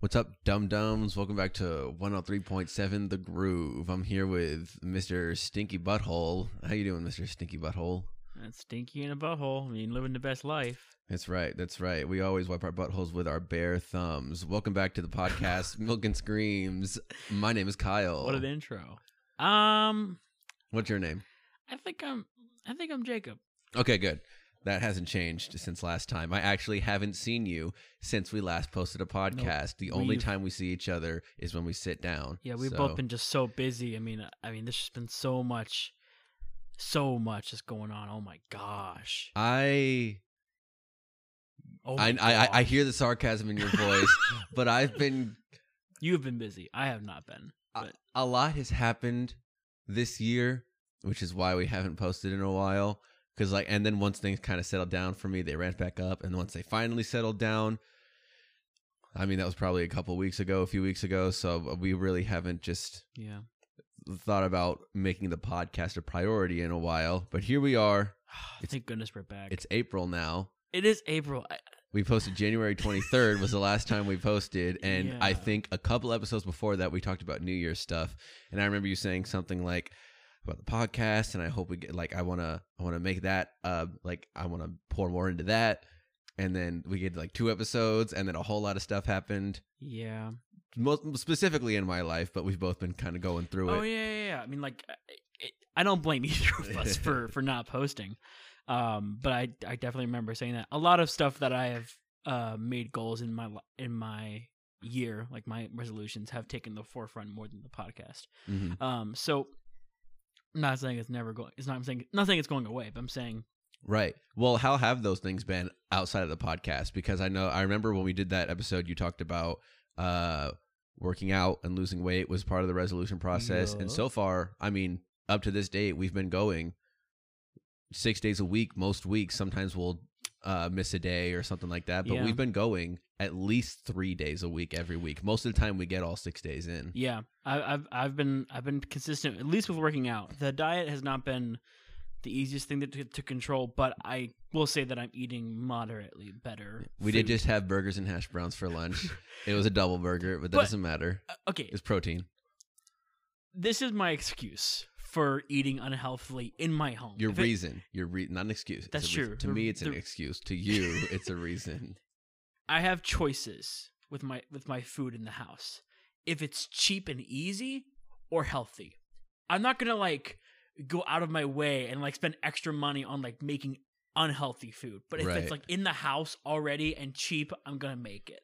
What's up, dum dums? Welcome back to 103.7 The Groove. I'm here with Mr. Stinky Butthole. How you doing, Mr. Stinky Butthole? That's stinky in a butthole. I mean, living the best life. That's right. That's right. We always wipe our buttholes with our bare thumbs. Welcome back to the podcast, Milk and Screams. My name is Kyle. What an intro. Um, What's your name? I think I'm. I think I'm Jacob. Okay, good. That hasn't changed since last time. I actually haven't seen you since we last posted a podcast. The only We've- time we see each other is when we sit down. Yeah, we've So- both been just so busy. I mean, I mean, there's just been so much, so much just going on. Oh my gosh. I Oh I, I I- hear the sarcasm in your voice, but I've been You've been busy. I have not been. a, a lot has happened this year, which is why we haven't posted in a while. Because like, and then once things kind of settled down for me, they ramped back up, and once they finally settled down, I mean that was probably a couple weeks ago, a few weeks ago. So uh, we really haven't just yeah. thought about making the podcast a priority in a while. But here we are. Thank goodness we're back. It's April now. it is April. I, We posted January 23rd was the last time we posted and I think a couple episodes before that we talked about New Year's stuff and I remember you saying something like about the podcast and I hope we get like I want to I want to make that uh like I want to pour more into that and then we get like two episodes and then a whole lot of stuff happened yeah. most specifically in my life but we've both been kind of going through Oh it. Oh yeah, yeah, yeah. I mean, like, I- it, I don't blame either of us for for not posting. Um, but I I definitely remember saying that a lot of stuff that I have uh made goals in my in my year, like my resolutions, have taken the forefront more than the podcast. Mhm. Um, so I'm not saying it's never going. It's not. I'm saying not saying it's going away, but I'm saying Right. Well, how have those things been outside of the podcast? Because I know I remember when we did that episode, you talked about uh, working out and losing weight was part of the resolution process. And so far, I mean, up to this date, we've been going six days a week, most weeks. Sometimes we'll uh, miss a day or something like that, but Yeah. we've been going at least three days a week every week. Most of the time, we get all six days in. yeah, I, I've I've been I've been consistent at least with working out. The diet has not been the easiest thing to, to, control, but I will say that I'm eating moderately better. We did just have burgers and hash browns for lunch. it was a double burger, but that But- doesn't matter. Uh, okay. It's protein. This is my excuse for eating unhealthily in my home. Your If it- reason. Your re- not an excuse. That's a reason. true. To The- me, it's an excuse. To you, it's a reason. I have choices with my with my food in the house. If it's cheap and easy or healthy. I'm not going to like go out of my way and like spend extra money on like making unhealthy food. But if Right. it's like in the house already and cheap, I'm going to make it.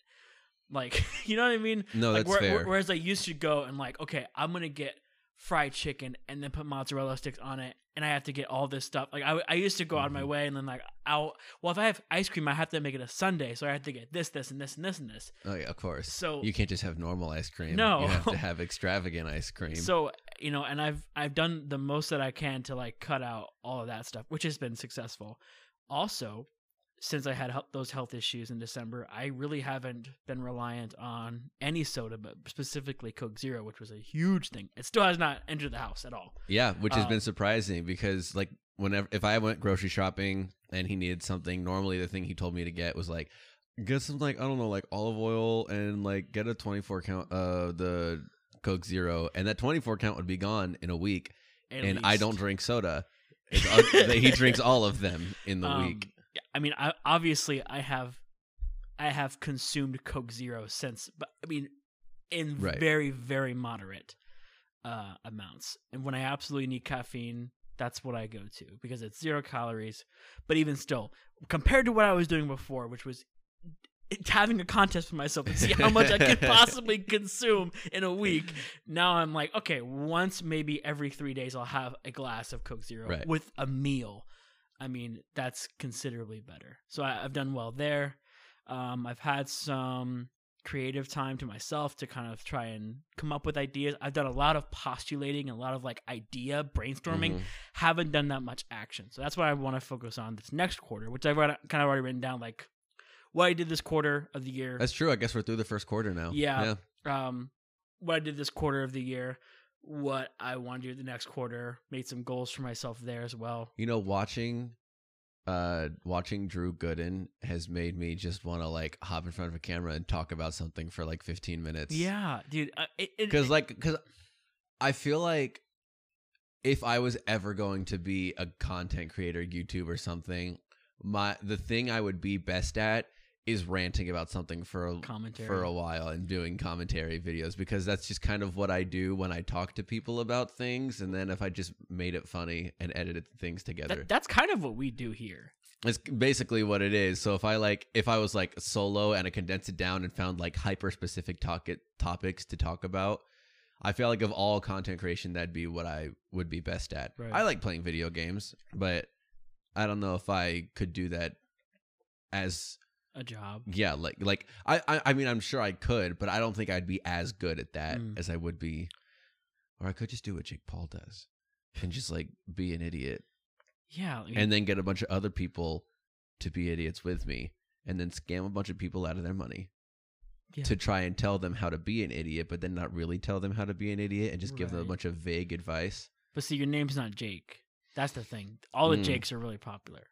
Like, you know what I mean? No, like that's where- fair. whereas I used to go and like, okay, I'm going to get fried chicken and then put mozzarella sticks on it and I have to get all this stuff. Like I, I used to go out of my Mhm. way and then like I'll well if I have ice cream I have to make it a Sunday, so I have to get this this and this and this and this. oh yeah, of course. So You can't just have normal ice cream. No. you have to have extravagant ice cream. so you know and I've I've done the most that I can to like cut out all of that stuff which has been successful. Also, since I had those health issues in December, I really haven't been reliant on any soda, but specifically Coke Zero, which was a huge thing. It still has not entered the house at all. yeah, which has uh, been surprising because like whenever if I went grocery shopping and he needed something, normally the thing he told me to get was like get some like I don't know like olive oil and like get a 24 count uh the Coke Zero and that 24 count would be gone in a week At and I don't drink soda. He drinks all of them in the Um, week. I mean, I, obviously, I have, I have consumed Coke Zero since, but I mean, in Right. very, very moderate uh, amounts. And when I absolutely need caffeine, that's what I go to because it's zero calories. But even still, compared to what I was doing before, which was having a contest with myself to see how much I could possibly consume in a week. Now I'm like, okay, once maybe every three days I'll have a glass of Coke Zero Right. with a meal. I mean, that's considerably better. So I, I've done well there. Um, I've had some creative time to myself to kind of try and come up with ideas. I've done a lot of postulating, a lot of like idea brainstorming. Mhm. Haven't done that much action. So that's what I want to focus on this next quarter, which I've kind of already written down, like what I did this quarter of the year. That's true. I guess we're through the first quarter now. Yeah. um, what I did this quarter of the year, what I want to do the next quarter, made some goals for myself there as well. You know, watching uh watching Drew Gooden has made me just want to like hop in front of a camera and talk about something for like 15 minutes. Yeah, dude. Uh, Cuz like cuz I feel like if I was ever going to be a content creator, YouTube or something, my the thing I would be best at is ranting about something for a commentary for a while and doing commentary videos because that's just kind of what I do when I talk to people about things and then if I just made it funny and edited things together. That, that's kind of what we do here. It's basically what it is. So if I like if I was like solo and I condensed it down and found like hyper specific topic topics to talk about, I feel like of all content creation that'd be what I would be best at. Right. I like playing video games, but I don't know if I could do that as A job. yeah, like like I, I I mean I'm sure I could, but I don't think I'd be as good at that Mm. as I would be or I could just do what Jake Paul does and just like be an idiot Yeah. like- and then get a bunch of other people to be idiots with me and then scam a bunch of people out of their money Yeah. to try and tell them how to be an idiot but then not really tell them how to be an idiot and just give them a Right. bunch of vague advice. But see, your name's not Jake. That's the thing. All the Mm. Jakes are really popular.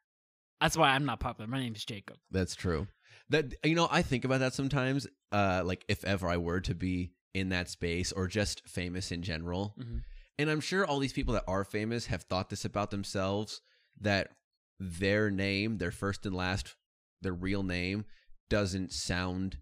That's why I'm not popular. My name's Jacob. That's true. That you know, I think about that sometimes. Uh, like if ever I were to be in that space or just famous in general, Mhm. and I'm sure all these people that are famous have thought this about themselves that their name, their first and last, their real name doesn't sound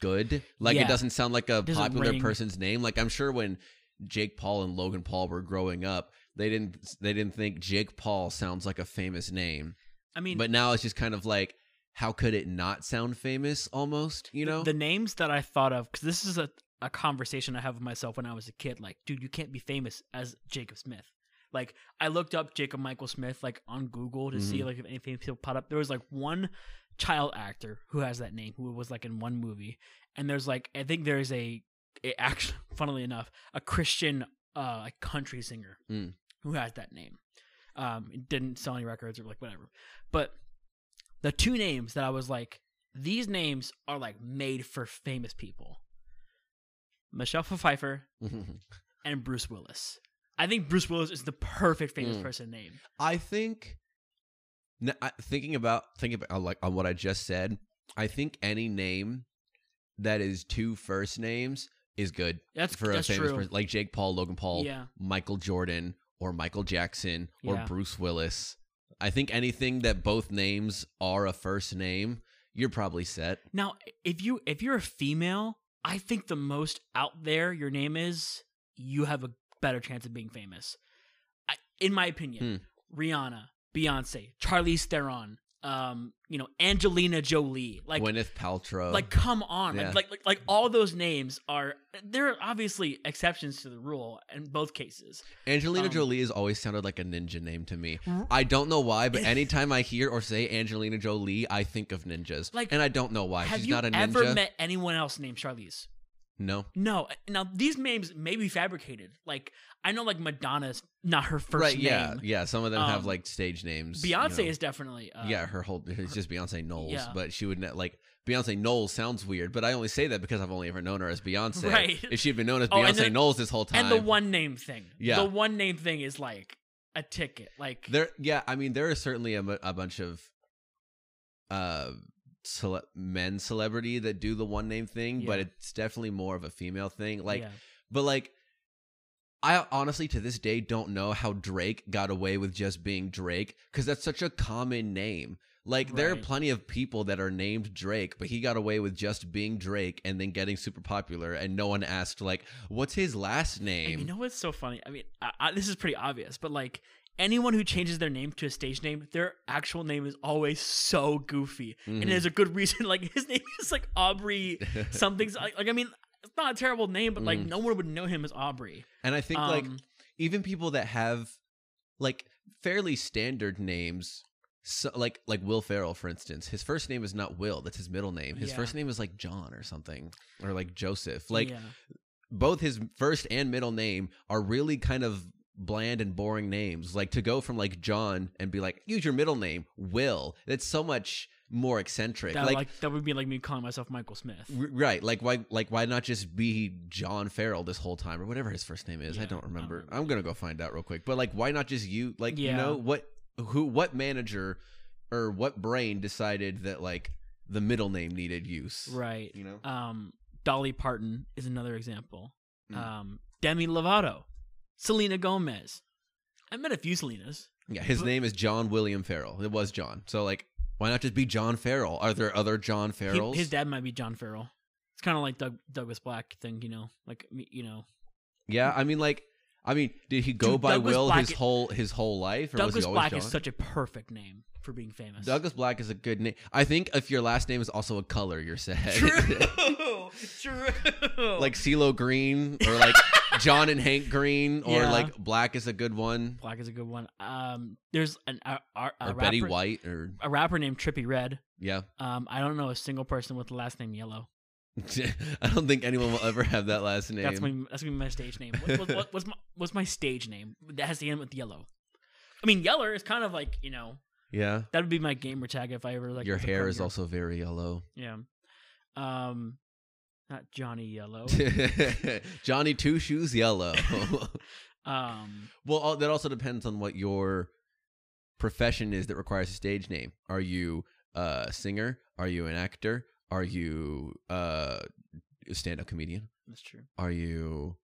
good. Like Yeah. it doesn't sound like a popular ring. person's name. Like I'm sure when Jake Paul and Logan Paul were growing up, they didn't they didn't think Jake Paul sounds like a famous name. I mean, But now it's just kind of like, how could it not sound famous? Almost, you know? the names that I thought of, because this is a, a conversation I have with myself when I was a kid. Like, dude, you can't be famous as Jacob Smith. Like, I looked up Jacob Michael Smith like on Google to see Mhm. like if any famous people pop up. There was like one child actor who has that name who was like in one movie, and there's like I think there's a, a actually, funnily enough, a Christian uh like country singer Mm. who has that name. Um, didn't sell any records or like whatever, but the two names that I was like, these names are like made for famous people. Michelle Pfeiffer and Bruce Willis. I think Bruce Willis is the perfect famous Mm. person name. I think, thinking about thinking about uh, like on what I just said, I think any name that is two first names is good That's for a that's famous true. person, like Jake Paul, Logan Paul, Yeah. Michael Jordan, or Michael Jackson, or Yeah. Bruce Willis. I think anything that both names are a first name, you're probably set. Now, if you if you're a female, I think the most out there your name is, you have a better chance of being famous. I, in my opinion, hmm. Rihanna, Beyonce, Charlize Theron, um, you know, Angelina Jolie, like Gwyneth Paltrow, like come on Yeah. like, like like like all those names are there are obviously exceptions to the rule in both cases Angelina Um, Jolie has always sounded like a ninja name to me. I don't know why, but anytime I hear or say Angelina Jolie, I think of ninjas. Like, and I don't know why. have She's you not a ninja. ever met anyone else named charlize no. no now these names may be fabricated like i know like madonna's not her first right, name yeah. Yeah, some of them have Um, like stage names. you beyonce know. is definitely uh, yeah, her whole it's just Beyonce Knowles, Yeah. but she would not like Beyonce Knowles sounds weird, but I only say that because I've only ever known her as Beyonce. Right. If she'd been known as Oh, Beyonce the- Knowles this whole time. and the one name thing Yeah. the one name thing is like a ticket like There, yeah, I mean, there is certainly a, a bunch of uh cele- men celebrity that do the one name thing, but it's definitely more of a female thing. Like, yeah. but like, I honestly to this day don't know how Drake got away with just being Drake because that's such a common name. Like, there are plenty of people that are named Drake, but he got away with just being Drake and then getting super popular, and no one asked like, "What's his last And name?" you know what's so funny? I mean, I, I, this is pretty obvious, but like anyone who changes their name to a stage name, their actual name is always so goofy, and Mhm. there's a good reason. Like his name is like Aubrey something's like, like I mean, it's not a terrible name, but like Mhm. no one would know him as Aubrey. and I think like Um, even people that have like fairly standard names so, like like Will Ferrell for instance his first name is not Will that's his middle name his Yeah. first name is like John or something or like Joseph like yeah. both his first and middle name are really kind of bland and boring names like to go from like John and be like use your middle name Will that's so much more eccentric That like, like, that would be like me calling myself Michael Smith. r- right like why like why not just be John Ferrell this whole time or whatever his first name is I Yeah, don't I don't remember. I'm gonna go find out real quick but like why not just you like you know what who what manager or what brain decided that like the middle name needed use. Right. You know. Um, Dolly Parton is another example. Mm. Um, Demi Lovato, Selena Gomez. I met a few Selenas. Yeah, his But- name is John William Ferrell. It was John. So like, why not just be John Ferrell? Are there other John He- his dad might be John Ferrell. It's kind of like Doug, Douglas Black thing, you know, like you know, yeah, I mean, like, I mean, did he go Dude, by Douglas Will Black his i- whole his whole life? Or was Douglas he Black John? is such a perfect name for being famous. Douglas Black is a good name. I think if your last name is also a color, you're set. True, true. like CeeLo Green or like John and Hank Green or Yeah. like Black is a good one. Black is a good one. Um, there's an a, a, a Or rapper, Betty White or a rapper named Trippie Redd. yeah. Um, I don't know a single person with the last name Yellow. I don't think anyone will ever have that last name. That's my that's gonna be my stage name. What, what, what, what's my what's my stage name that has to end with yellow? I mean, Yeller is kind of like you know yeah. that would be my gamer tag if I ever like Your was a hair is also very yellow. yeah. Um, not Johnny Yellow. Johnny Two Shoes Yellow. um, well, that also depends on what your profession is that requires a stage name. Are you a singer? Are you an actor? Are you a stand-up comedian? that's true. Are you?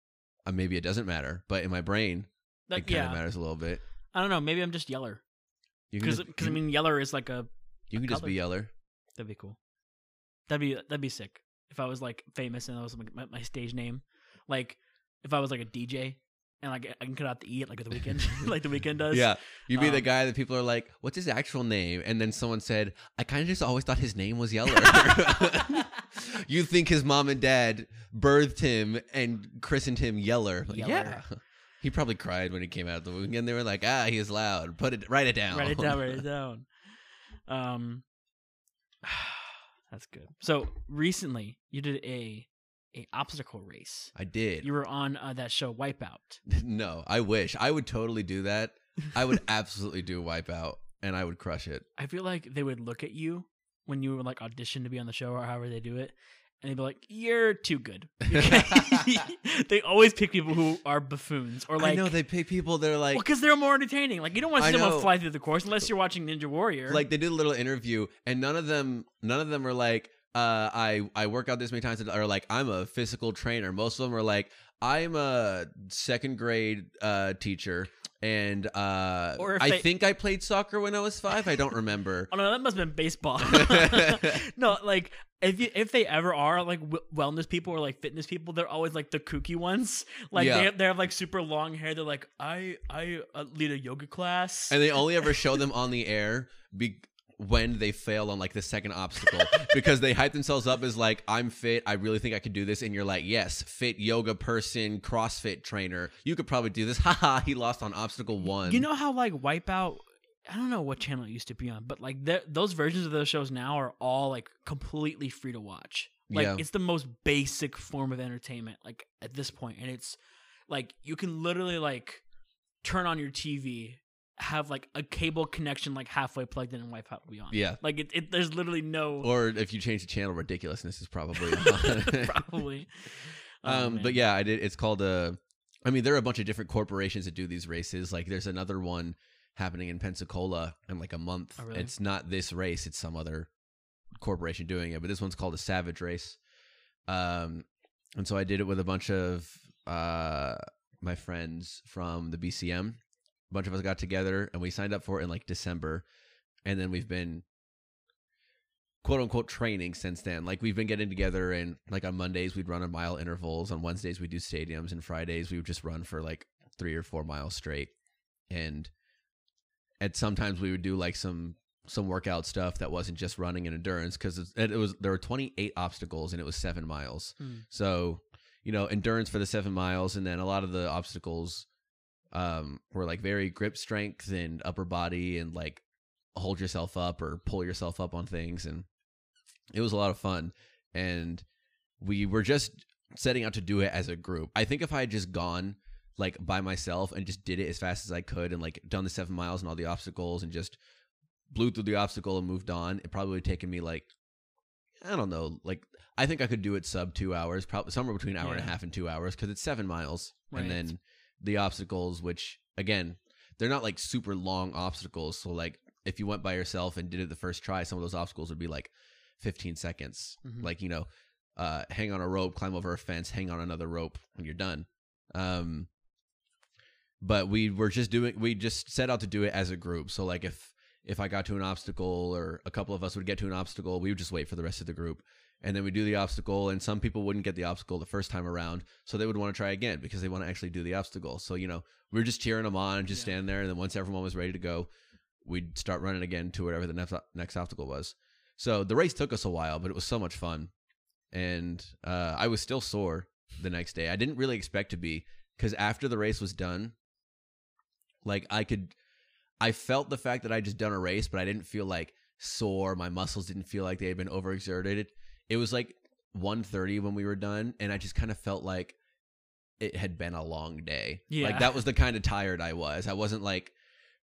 Uh, maybe it doesn't matter, but in my brain, Like, it kind of yeah, matters a little bit. I don't know. Maybe I'm just Yeller You can because I mean Yeller is like a you can just be Yeller. that'd be cool. That'd be that'd be sick if I was like famous and that was my, my, my stage name. Like if I was like a DJ and like I can cut out the e at like the Weeknd, like the Weeknd does. Yeah, you'd be the Um, guy that people are like, "What's his actual name?" And then someone said, "I kind of just always thought his name was Yeller." you think his mom and dad birthed him and christened him Yeller? Like, Yeller. Yeah, he probably cried when he came out of the womb, and they were like, "Ah, he's loud. Put it, write it down. write it down, write it down. Um, that's good. So recently, you did a a obstacle race. I did. You were on uh, that show Wipeout. no, I wish I would totally do that. I would absolutely do Wipeout, and I would crush it. I feel like they would look at you when you were like audition to be on the show or however they do it, and they'd be like, "You're too good." they always pick people who are buffoons or like. I know they pick people. They're like, well, because they're more entertaining. Like you don't want to I see someone know. fly through the course unless you're watching Ninja Warrior. like they did a little interview and none of them none of them were like uh i i work out this many times or like i'm a physical trainer most of them are like i'm a second grade uh teacher and uh Or if i they- think i played soccer when i was five i don't remember Oh no, that must have been baseball. no, like if you, if they ever are like w- wellness people or like fitness people, they're always like the kooky ones. Like Yeah. they have, they have like super long hair. They're like I I uh, lead a yoga class. and they only ever show them on the air be- when they fail on like the second obstacle because they hype themselves up as like i'm fit i really think i could do this and you're like yes fit yoga person crossfit trainer you could probably do this haha he lost on obstacle one you know how like Wipeout. I don't know what channel it used to be on, but like th- those versions of those shows now are all like completely free to watch. Like Yeah. it's the most basic form of entertainment, like at this point, and it's like you can literally like turn on your TV, have like a cable connection like halfway plugged in, and Wipeout will be on. yeah Like it, it there's literally no or if you change the channel ridiculousness is probably probably. Oh, um man. but yeah i did it's called uh i mean there are a bunch of different corporations that do these races like there's another one happening in pensacola in like a month Oh, really? it's not this race it's some other corporation doing it but this one's called a savage race um and so i did it with a bunch of uh my friends from the bcm a bunch of us got together and we signed up for it in like december and then we've been quote unquote training since then. Like we've been getting together and like on Mondays we'd run a mile intervals, on Wednesdays we do stadiums, and Fridays we would just run for like three or four miles straight. And and sometimes we would do like some some workout stuff that wasn't just running and endurance because it, it was there were 28 obstacles and it was seven miles. Hmm. So you know endurance for the seven miles, and then a lot of the obstacles um were like very grip strength and upper body and like hold yourself up or pull yourself up on things and it was a lot of fun and we were just setting out to do it as a group i think if i had just gone like by myself and just did it as fast as i could and like done the seven miles and all the obstacles and just blew through the obstacle and moved on it probably would have taken me like i don't know like i think i could do it sub two hours probably somewhere between an hour and a half and two hours because it's seven miles Right. and then the obstacles which again they're not like super long obstacles so like if you went by yourself and did it the first try, some of those obstacles would be like 15 seconds. Mhm. Like, you know, uh, hang on a rope, climb over a fence, hang on another rope, and you're done. Um, but we were just doing, we just set out to do it as a group. So, like, if if I got to an obstacle or a couple of us would get to an obstacle, we would just wait for the rest of the group. And then we do the obstacle, and some people wouldn't get the obstacle the first time around, so they would want to try again because they want to actually do the obstacle. So you know, we are just cheering them on, and just Yeah. standing there, and then once everyone was ready to go, we'd start running again to whatever the next next obstacle was. So the race took us a while, but it was so much fun, and uh, I was still sore the next day. I didn't really expect to be because after the race was done, like I could, I felt the fact that I just done a race, but I didn't feel like sore. My muscles didn't feel like they had been overexerted. It was like 1.30 when we were done, and I just kind of felt like it had been a long day. Yeah. Like that was the kind of tired I was. I wasn't like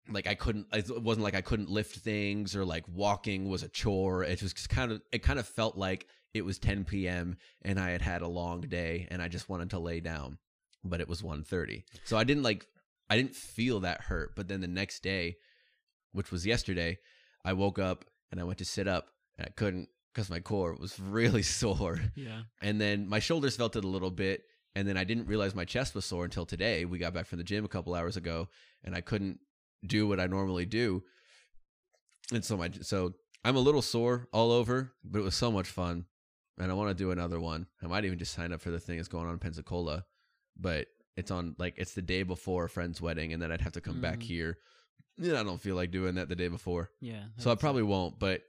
like I couldn't it wasn't like I couldn't lift things or like walking was a chore. It was just kind of it kind of felt like it was 10 p.m. and I had had a long day and I just wanted to lay down. But it was 1:30. So I didn't like I didn't feel that hurt, but then the next day, which was yesterday, I woke up and I went to sit up and I couldn't because my core was really sore. Yeah. And then my shoulders felt it a little bit. And then I didn't realize my chest was sore until today. We got back from the gym a couple hours ago and I couldn't do what I normally do. And so my so I'm a little sore all over, but it was so much fun. And I want to do another one. I might even just sign up for the thing that's going on in Pensacola. But it's on like it's the day before a friend's wedding and then I'd have to come back Mm. here. Yeah, I don't feel like doing that the day before. Yeah. So I probably won't, but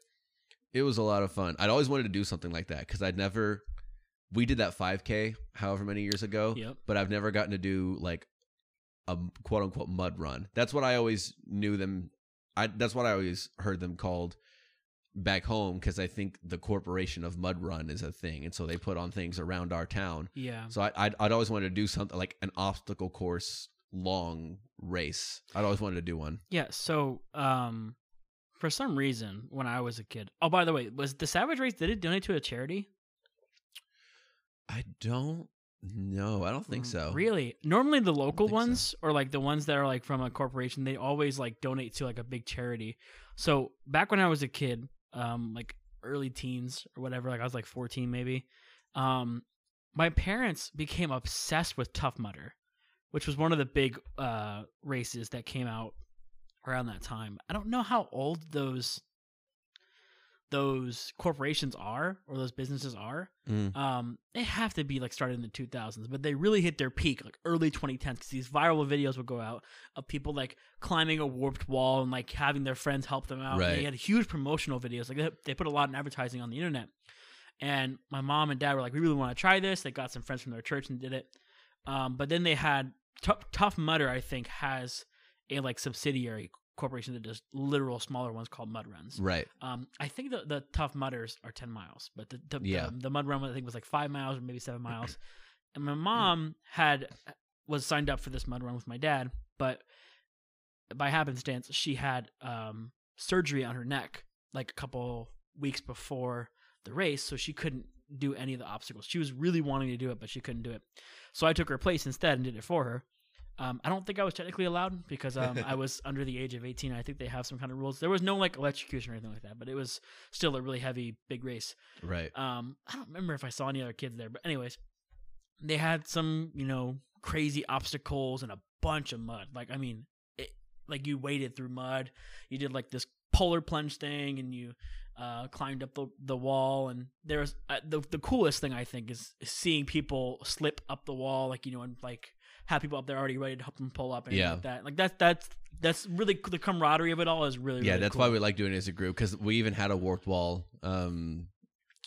it was a lot of fun. I'd always wanted to do something like that because I'd never. We did that 5K however many years ago, Yep. but I've never gotten to do like a quote unquote mud run. That's what I always knew them. I that's what I always heard them called back home because I think the corporation of Mud Run is a thing, and so they put on things around our town. Yeah. So I, I'd I'd always wanted to do something like an obstacle course long race. I'd always wanted to do one. Yeah. So, um, for some reason, when I was a kid. Oh, by the way, was the Savage Race? Did it donate to a charity? I don't know. I don't think so. Mm, Really? Normally, the local so. ones or like the ones that are like from a corporation, they always like donate to like a big charity. So back when I was a kid, um, like early teens or whatever, like I was like fourteen maybe. Um, my parents became obsessed with Tough Mudder, which was one of the big uh races that came out around that time. I don't know how old those those corporations are or those businesses are Mm. um they have to be like started in the 2000s but they really hit their peak like early 2010s because these viral videos would go out of people like climbing a warped wall and like having their friends help them out Right. they had huge promotional videos like they, they put a lot in advertising on the internet and my mom and dad were like we really want to try this they got some friends from their church and did it um but then they had T- tough mudder i think has a like subsidiary corporation that does literal smaller ones called mud runs Right. um, I think the the tough mudders are ten miles, but the the, Yeah. the, the mud run I think was like five miles or maybe seven miles. and my mom had was signed up for this mud run with my dad, but by happenstance she had um surgery on her neck like a couple weeks before the race, so she couldn't do any of the obstacles. She was really wanting to do it, but she couldn't do it. So I took her place instead and did it for her. Um, I don't think I was technically allowed because um, I was under the age of 18. I think they have some kind of rules. There was no like electrocution or anything like that, but it was still a really heavy, big race. Right. Um, I don't remember if I saw any other kids there, but anyways, they had some, you know, crazy obstacles and a bunch of mud. Like, I mean, it, like you waded through mud. You did like this polar plunge thing, and you uh, climbed up the the wall. And there was uh, the the coolest thing I think is, is seeing people slip up the wall, like you know, and like have people up there already ready to help them pull up and Yeah. like that. Like that's that's that's really the camaraderie of it all is really yeah, that's cool. why we like doing it as a group because we even had a warped wall um,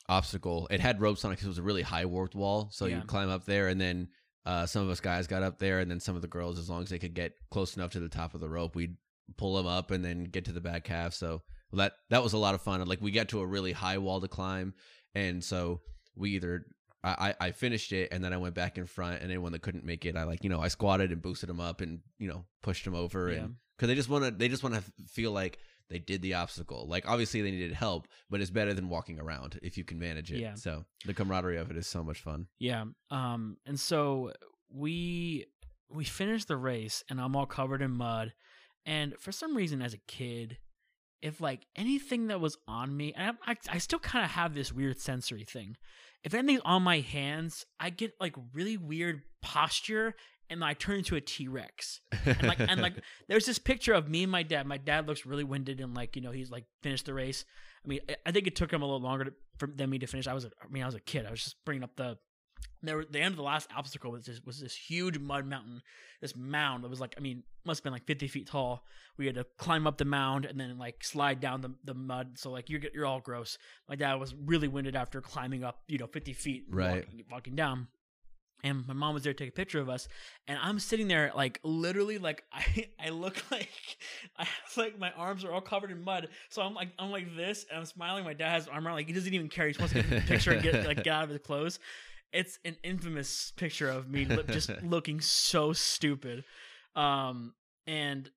obstacle. It had ropes on it because it was a really high warped wall, so Yeah. you'd climb up there, and then uh, some of us guys got up there, and then some of the girls, as long as they could get close enough to the top of the rope, we'd pull them up and then get to the back half. So that that was a lot of fun. Like we got to a really high wall to climb, and so we either I, I finished it and then I went back in front, and anyone that couldn't make it, I like you know I squatted and boosted them up and you know pushed them over, Yeah. and because they just want to they just want to feel like they did the obstacle. Like obviously they needed help, but it's better than walking around if you can manage it. Yeah. So the camaraderie of it is so much fun. Yeah. Um and so we we finished the race and I'm all covered in mud and for some reason as a kid if like anything that was on me, and I, I, I still kind of have this weird sensory thing. If anything's on my hands, I get like really weird posture, and I turn into a T Rex. And like, and like, there's this picture of me and my dad. My dad looks really winded, and like, you know, he's like finished the race. I mean, I- think it took him a little longer to, for than me to finish. I was, I mean, I was a kid. I was just bringing up the. There, were- the end of the last obstacle was this was this huge mud mountain, this mound that was like, I mean, must have been like 50 feet tall. We had to climb up the mound and then like slide down the, the mud. So like you're you're all gross. My dad was really winded after climbing up, you know, 50 feet, Right. Walking, walking down. And my mom was there to take a picture of us, and I'm sitting there like literally like I I look like I have like my arms are all covered in mud, so I'm like I'm like this, and I'm smiling. My dad has arm around like he doesn't even care. He just wants to get the picture and get like get out of his clothes. It's an infamous picture of me li- just looking so stupid. Um, and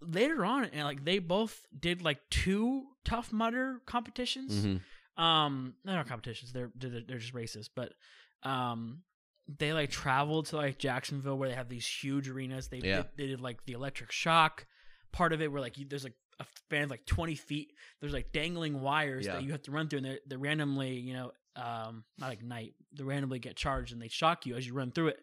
later on, and like they both did like two tough mudder competitions Mhm. um they're not competitions they're they're, they're just races but um they like traveled to like jacksonville where they have these huge arenas they Yeah. did, they did like the electric shock part of it where like you, there's like a span of like 20 feet there's like dangling wires Yeah. that you have to run through and they they randomly you know um not ignite they randomly get charged and they shock you as you run through it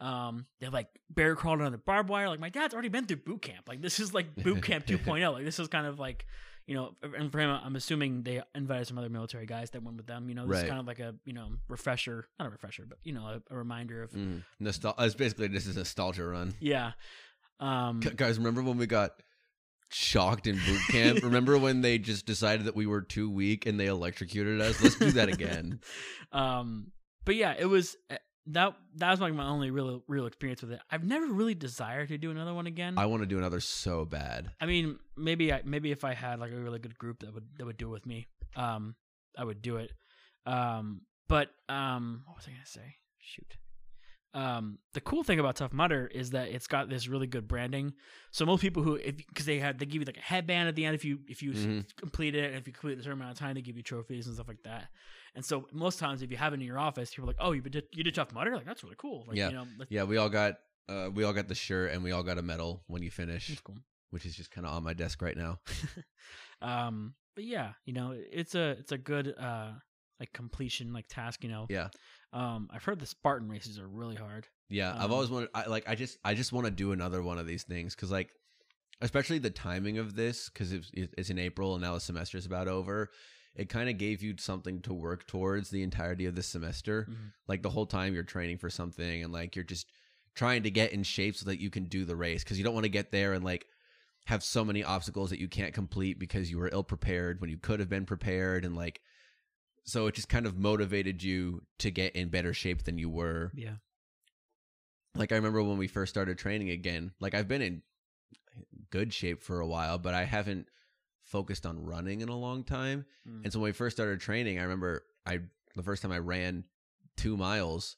um they like bear crawled under the barbed wire like my dad's already been through boot camp like this is like boot camp 2.0 like this is kind of like you know, and for him, I'm assuming they invited some other military guys that went with them. You know, this is kind of like a you know refresher, not a refresher, but you know, a, a reminder of Mm. Nostal- it's basically this is a nostalgia run. yeah. Um, Guys, remember when we got shocked in boot camp? remember when they just decided that we were too weak and they electrocuted us? Let's do that again. um, but yeah, it was uh, that that was like my only real real experience with it. I've never really desired to do another one again. I want to do another so bad. I mean, maybe I, maybe if I had like a really good group that would that would do it with me, um, I would do it. Um, but um, what was I gonna say? Shoot. Um, the cool thing about Tough Mudder is that it's got this really good branding. So most people who, because they had, they give you like a headband at the end if you if you Mhm. complete it, and if you complete a certain amount of time, they give you trophies and stuff like that. And so most times, if you have it in your office, people are like, "Oh, you did you did Tough Mudder? Like that's really cool." Like, Yeah. you know, Yeah, we all got uh, we all got the shirt and we all got a medal when you finish, that's cool. which is just kind of on my desk right now. um but yeah you know it's a it's a good uh like completion like task you know Yeah. Um i've heard the spartan races are really hard Yeah, I've Um, always wanted. I like. I just. I just want to do another one of these things because, like, especially the timing of this, because it's, it's in April and now the semester is about over. It kind of gave you something to work towards the entirety of the semester. Mhm. Like the whole time you're training for something, and like you're just trying to get in shape so that you can do the race. Because you don't want to get there and like have so many obstacles that you can't complete because you were ill prepared when you could have been prepared, and like. So it just kind of motivated you to get in better shape than you were yeah like I remember when we first started training again. Like I've been in good shape for a while, but I haven't focused on running in a long time. Mm. And so when we first started training, I remember I the first time I ran 2 miles,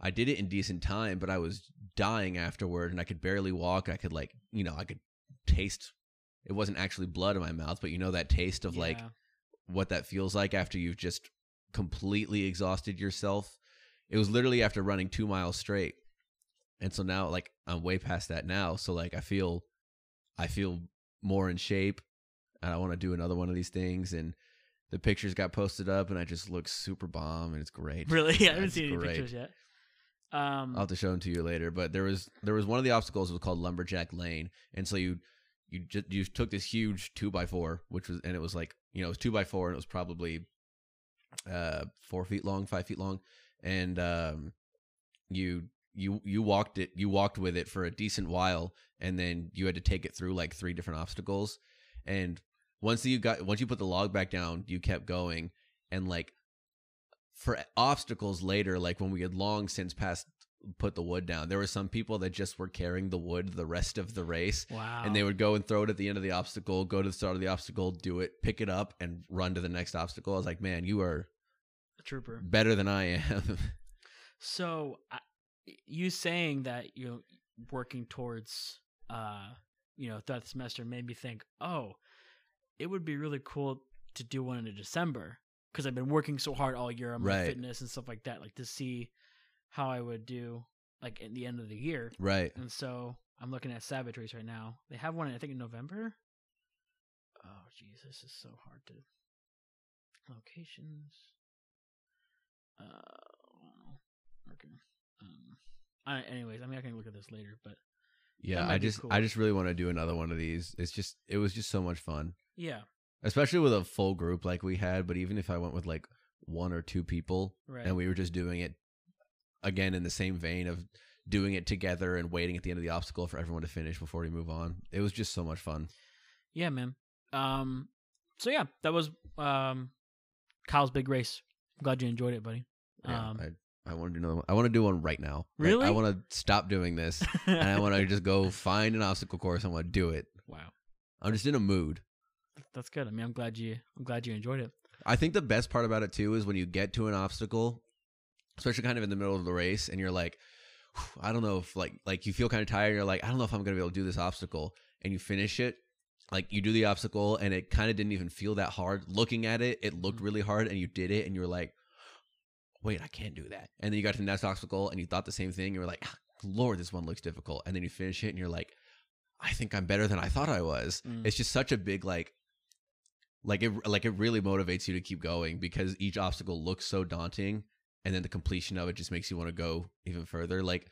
I did it in decent time, but I was dying afterward and I could barely walk. I could like, you know, I could taste it wasn't actually blood in my mouth, but you know that taste of like Yeah. What that feels like after you've just completely exhausted yourself. It was literally after running two miles straight. And so now like I'm way past that now. So like I feel I feel more in shape and I want to do another one of these things and the pictures got posted up and I just look super bomb and it's great. really i haven't seen any pictures yet um I'll have to show them to you later. But there was there was one of the obstacles was called Lumberjack Lane, and so you you just you took this huge two by four, which was and it was like you know it was two by four and it was probably uh four feet long, five feet long, and um you you you walked it you walked with it for a decent while, and then you had to take it through like three different obstacles, and once you got once you put the log back down, you kept going, and like for obstacles later, like when we had long since passed put the wood down, there were some people that just were carrying the wood the rest of the race. wow And they would go and throw it at the end of the obstacle, go to the start of the obstacle, do it, pick it up, and run to the next obstacle. I was like, man, you are a trooper better than I am. so I, you saying that you're working towards uh you know throughout the semester made me think oh it would be really cool to do one in december because i've been working so hard all year on my Right. fitness and stuff like that like to see how i would do like at the end of the year right. and so i'm looking at savage race right now they have one i think in november Oh, jeez, this is so hard to. Locations. Uh, okay. Um. I, anyways, I mean, I can look at this later, but Yeah, I just cool. I just really want to do another one of these. It's just it was just so much fun. yeah, Especially with a full group like we had, but even if I went with like one or two people right. and we were just doing it again in the same vein of doing it together and waiting at the end of the obstacle for everyone to finish before we move on. It was just so much fun. yeah, man. Um. So yeah, that was um, Kyle's big race. I'm glad you enjoyed it, buddy. Yeah, Um, I I want to do another one. I want to do one right now. Like, Really? I want to stop doing this and I want to just go find an obstacle course. I want to do it. wow, I'm just in a mood. that's good. I mean, I'm glad you. I'm glad you enjoyed it. I think the best part about it too is when you get to an obstacle, especially kind of in the middle of the race, and you're like, I don't know if like like you feel kind of tired. And you're like, I don't know if I'm gonna be able to do this obstacle, and you finish it. Like you do the obstacle, and it kind of didn't even feel that hard. Looking at it, it looked Mhm. really hard, and you did it, and you were like, Wait, I can't do that. And then you got to the next obstacle, and you thought the same thing. You were like, "Ah, Lord, this one looks difficult. And then you finish it, and you're like, I think I'm better than I thought I was. Mm. It's just such a big like like it like it really motivates you to keep going because each obstacle looks so daunting and then the completion of it just makes you want to go even further. Like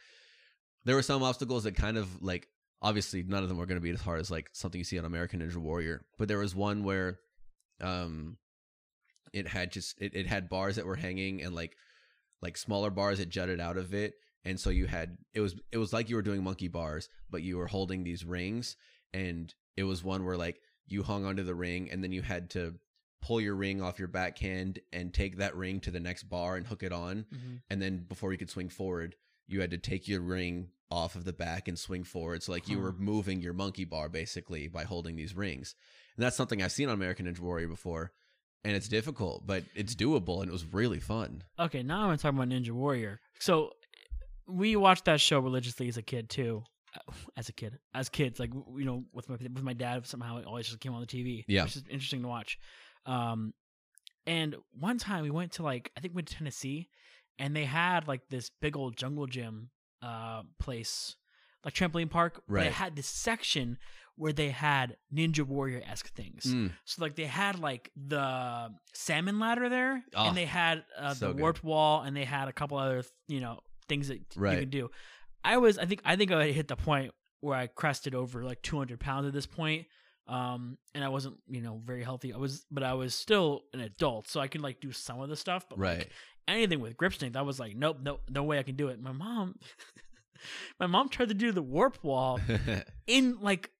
there were some obstacles that kind of like obviously none of them were going to be as hard as like something you see on American Ninja Warrior but there was one where um it had just it, it had bars that were hanging and like like smaller bars that jutted out of it and so you had it was it was like you were doing monkey bars but you were holding these rings and it was one where like you hung onto the ring and then you had to pull your ring off your backhand and take that ring to the next bar and hook it on Mm-hmm. and then before you could swing forward you had to take your ring off of the back and swing forward so like you were moving your monkey bar basically by holding these rings and that's something i've seen on american ninja warrior before and it's difficult but it's doable and it was really fun Okay, now I'm gonna talk about Ninja Warrior. So we watched that show religiously as a kid too. As a kid, as kids, like you know, with my with my dad, somehow it always just came on the TV. Yeah. which is interesting to watch. Um, and one time we went to like I think we went to Tennessee, and they had like this big old jungle gym uh place, like trampoline park. Right. it had this section where they had Ninja Warrior esque things. Mm, So like they had like the salmon ladder there, Oh, and they had uh, so the good. warped wall, and they had a couple other you know things that you Right. could do. I was I think I think I hit the point where I crested over like 200 pounds at this point, um, and I wasn't you know very healthy. I was, but I was still an adult, so I could like do some of the stuff. But right like, anything with grip strength, I was like, nope, no, no way I can do it. My mom, my mom tried to do the warp wall in like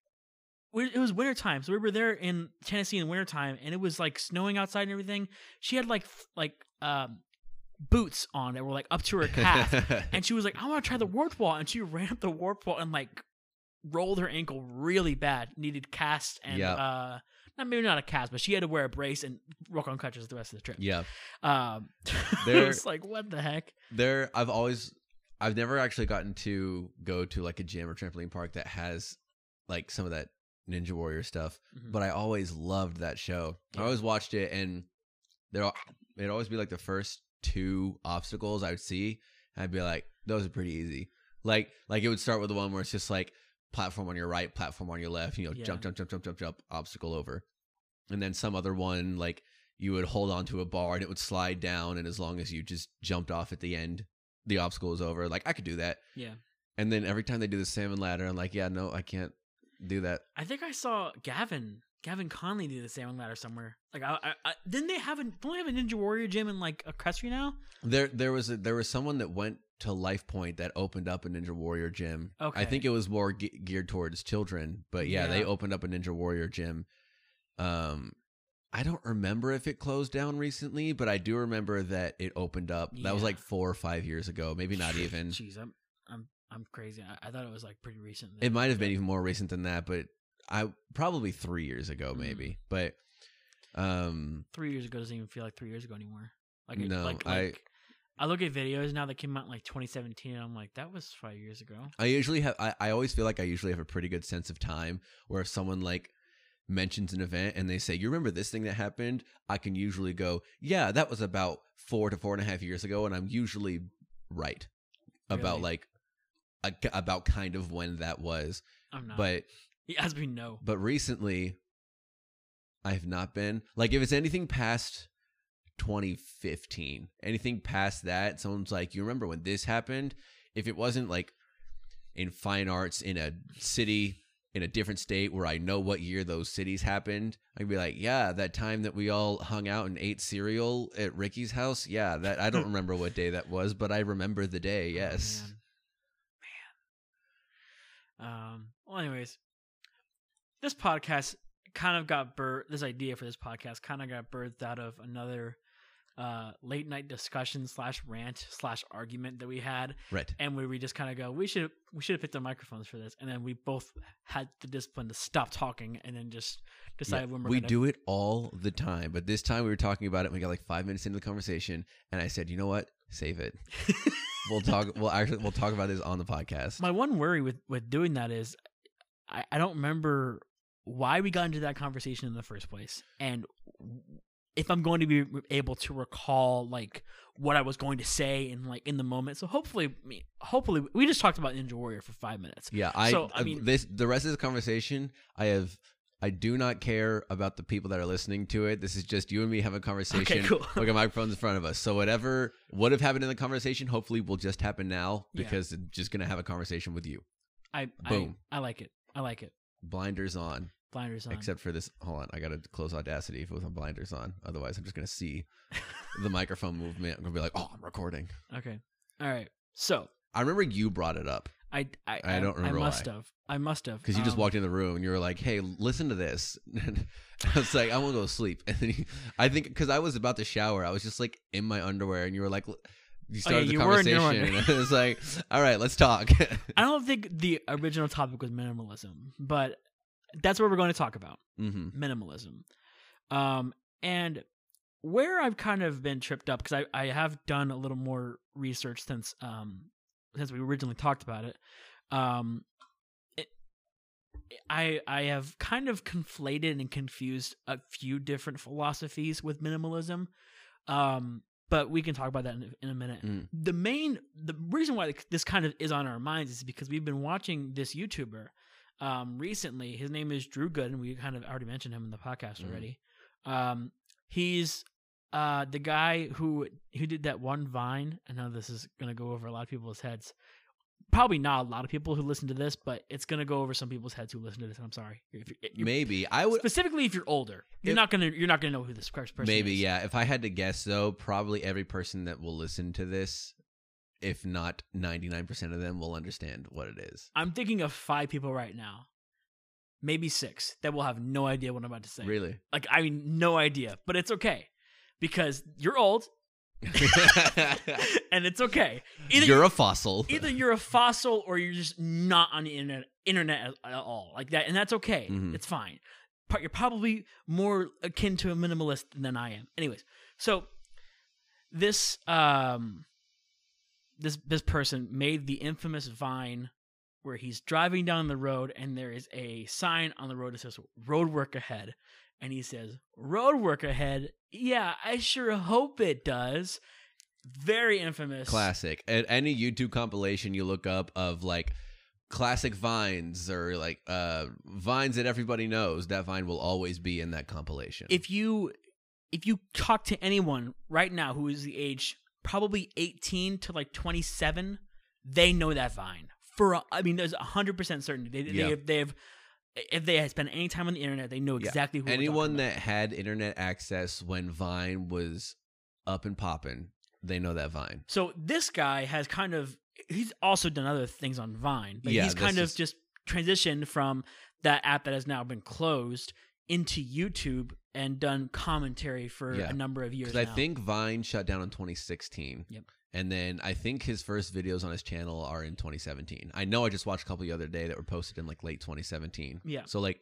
it was wintertime so we were there in tennessee in wintertime and it was like snowing outside and everything she had like like um boots on that were like up to her calf and she was like i want to try the warp wall and she ran up the warp wall and like rolled her ankle really bad needed cast and Yeah. uh not maybe not a cast but she had to wear a brace and walk on crutches the rest of the trip. Yeah um There- it was like what the heck? There i've always i've never actually gotten to go to like a gym or trampoline park that has like some of that ninja warrior stuff Mhm. but i always loved that show. I always watched it and there it'd always be like the first two obstacles i would see and i'd be like those are pretty easy. Like like it would start with the one where it's just like platform on your right platform on your left you know Yeah. jump jump jump jump jump jump obstacle over and then some other one like you would hold onto a bar and it would slide down and as long as you just jumped off at the end the obstacle is over like i could do that yeah and then every time they do the salmon ladder i'm like yeah no i can't do that I think I saw Gavin Gavin Conley do the salmon ladder somewhere. Like, I, I, I didn't they have a don't they have a Ninja Warrior gym in like a Crestry now? there there was a, there was someone that went to life point that opened up a ninja warrior gym Okay. i think it was more ge- geared towards children but yeah, they opened up a ninja warrior gym um i don't remember if it closed down recently but i do remember that it opened up that was like four or five years ago maybe not even Jeez, I'm I'm I'm crazy. I, I thought it was like pretty recent. It might have been even more recent than that, but I probably three years ago, Mm. maybe. But um, three years ago. Doesn't even feel like three years ago anymore. Like it- No, like, like I look at videos now that came out in like 2017, and I'm like, that was five years ago. I usually have. I, I always feel like I usually have a pretty good sense of time. Where if someone like mentions an event and they say, "You remember this thing that happened?" I can usually go, "Yeah, that was about four to four and a half years ago," and I'm usually right about like a, about kind of when that was. I'm not. But as we know, but recently I have not been. Like if it's anything past 2015, anything past that, someone's like, "You remember when this happened?" If it wasn't like in fine arts in a city in a different state where I know what year those cities happened, I'd be like, "Yeah, that time that we all hung out and ate cereal at Ricky's house. Yeah, that I don't remember what day that was, but I remember the day. Yes." Oh, man. Man. Um. Well, anyways, this podcast kind of got birthed. This idea for this podcast kind of got birthed out of another uh, late night discussion slash rant slash argument that we had, Right. and where we just kind of go, we should we should have picked the microphones for this, and then we both had the discipline to stop talking and then just decide Yeah, when we're we gonna do it all the time, but this time we were talking about it. and We got like five minutes into the conversation, and I said, "You know what? Save it. We'll talk. We'll actually we'll talk about this on the podcast." My one worry with with doing that is, I, I don't remember why we got into that conversation in the first place, and if I'm going to be able to recall like what I was going to say in like in the moment. So hopefully, hopefully, we just talked about Ninja Warrior for five minutes. yeah, I. So, I mean- this the rest of the conversation. I have. I do not care about the people that are listening to it. This is just you and me having a conversation. Okay, cool. We got microphones in front of us. So whatever would have happened in the conversation, hopefully will just happen now Yeah. because it's just gonna have a conversation with you. I Boom. I, I like it. I like it. Blinders on. Blinders on. Except for this. Hold on, I gotta close Audacity with my blinders on. Otherwise, I'm just gonna see the microphone movement. I'm gonna be like, "Oh, I'm recording." okay. All right. So I remember you brought it up I I I don't remember I must why. have. I must have because you just Um, walked in the room and you were like, "Hey, listen to this." And I was like, "I want to go to sleep." And then you, I think because I was about to shower, I was just like in my underwear, and you were like, "You Oh, yeah, started the were conversation." underwear. and I was like, "All right, let's talk." I don't think the original topic was minimalism, but that's what we're going to talk about. hmm minimalism. Um, and where I've kind of been tripped up because I, I have done a little more research since um since we originally talked about it. Um, it, I I have kind of conflated and confused a few different philosophies with minimalism. Um, but we can talk about that in, in a minute. Mm. The main the reason why this kind of is on our minds is because we've been watching this YouTuber um, recently. His name is Drew Good, and we kind of already mentioned him in the podcast Mhm. already. Um, he's uh, the guy who who did that one Vine. I know this is gonna go over a lot of people's heads. Probably not a lot of people who listen to this, but it's gonna go over some people's heads who listen to this. And I'm sorry, you're, you're- Maybe I would. specifically if you're older, you're If- not gonna you're not gonna know who this person Maybe is. yeah. If I had to guess, though, probably every person that will listen to this, if not 99% of them, will understand what it is. I'm thinking of five people right now, maybe six, that will have no idea what I'm about to say. Really? Like I mean, no idea, but it's okay because you're old and it's okay. Either You're a fossil. either you're a fossil or you're just not on the internet internet at, all like that, and that's okay. Mhm. It's fine. But you're probably more akin to a minimalist than I am. Anyways, so this um this this person made the infamous vine where he's driving down the road and there is a sign on the road that says road work ahead and he says road work ahead yeah i sure hope it does very infamous Classic. At any YouTube compilation you look up of like classic vines or like uh vines that everybody knows, that vine will always be in that compilation. if you if you talk to anyone right now who is the age probably 18 to like 27 they know that vine for a- i mean there's 100% certainty they, Yeah. they, have, they have if they have spent any time on the internet they know Yeah. exactly who Anyone that had internet access when Vine was up and popping, they know that Vine. So this guy has kind of he's also done other things on Vine, but Yeah, he's kind of just transitioned from that app that has now been closed into YouTube and done commentary for Yeah. a number of years. I think Vine shut down in 2016. Yep. And then I think his first videos on his channel are in 2017. I know I just watched a couple the other day that were posted in like late 2017. Yeah. So like,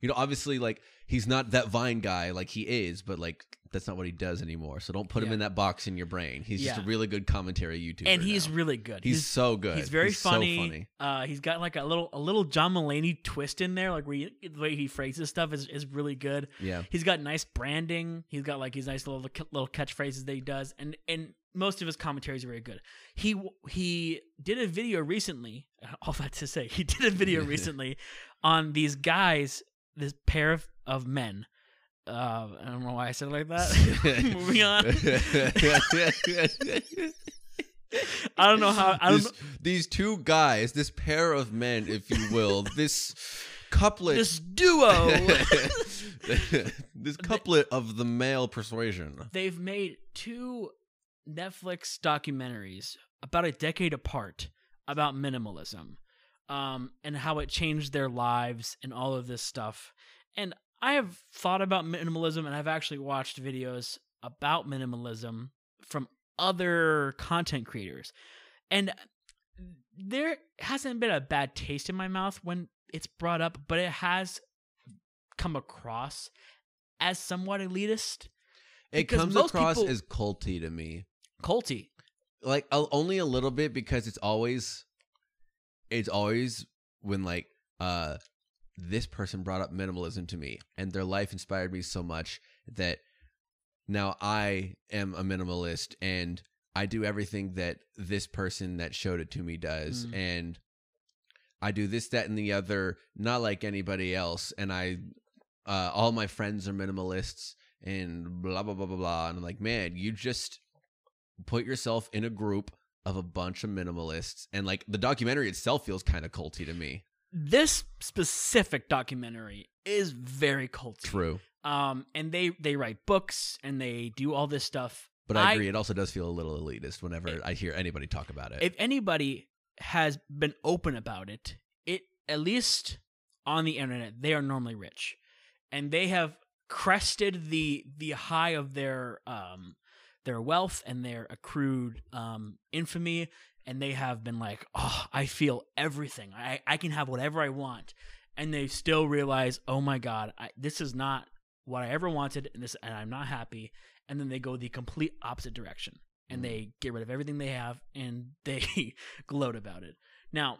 you know, obviously like he's not that Vine guy like he is, but like that's not what he does anymore. So don't put him in that box in your brain. He's just a really good commentary YouTuber. and he's now. really good. he's, so good. He's very so funny. funny. Uh, he's got like a little a little John Mulaney twist in there, like where he, the way he phrases stuff is, is really good. Yeah. He's got nice branding. He's got like his nice little little catchphrases that he does, and and most of his commentaries are very good. He he did a video recently. All that to say, he did a video recently on these guys, this pair of, of men, Uh, I don't know why I said it like that. Moving on. I don't know how. I don't. This- know, these two guys, this pair of men, if you will, this couplet, this duo. this couplet of the male persuasion. they've made two Netflix documentaries about a decade apart about minimalism um, and how it changed their lives and all of this stuff. And I have thought about minimalism and I've actually watched videos about minimalism from other content creators. And there hasn't been a bad taste in my mouth when it's brought up, but it has come across as somewhat elitist. It comes across people- as culty to me. Culty. like only a little bit because it's always it's always when like uh this person brought up minimalism to me and their life inspired me so much that now I am a minimalist and I do everything that this person that showed it to me does Mm. and I do this that and the other not like anybody else and I uh all my friends are minimalists and blah blah blah blah blah and I'm like man you just put yourself in a group of a bunch of minimalists and like the documentary itself feels kind of culty to me This specific documentary is very culty. true Um, and they they write books and they do all this stuff. but i, I- agree it also does feel a little elitist whenever i hear anybody talk about it If anybody has been open about it, it at least on the internet, they are normally rich, and they have crested the the high of their um their wealth and their accrued um infamy and they have been like oh i feel everything i i can have whatever i want and they still realize oh my god I, this is not what i ever wanted and this and i'm not happy and then they go the complete opposite direction and Mm. they get rid of everything they have and they gloat about it now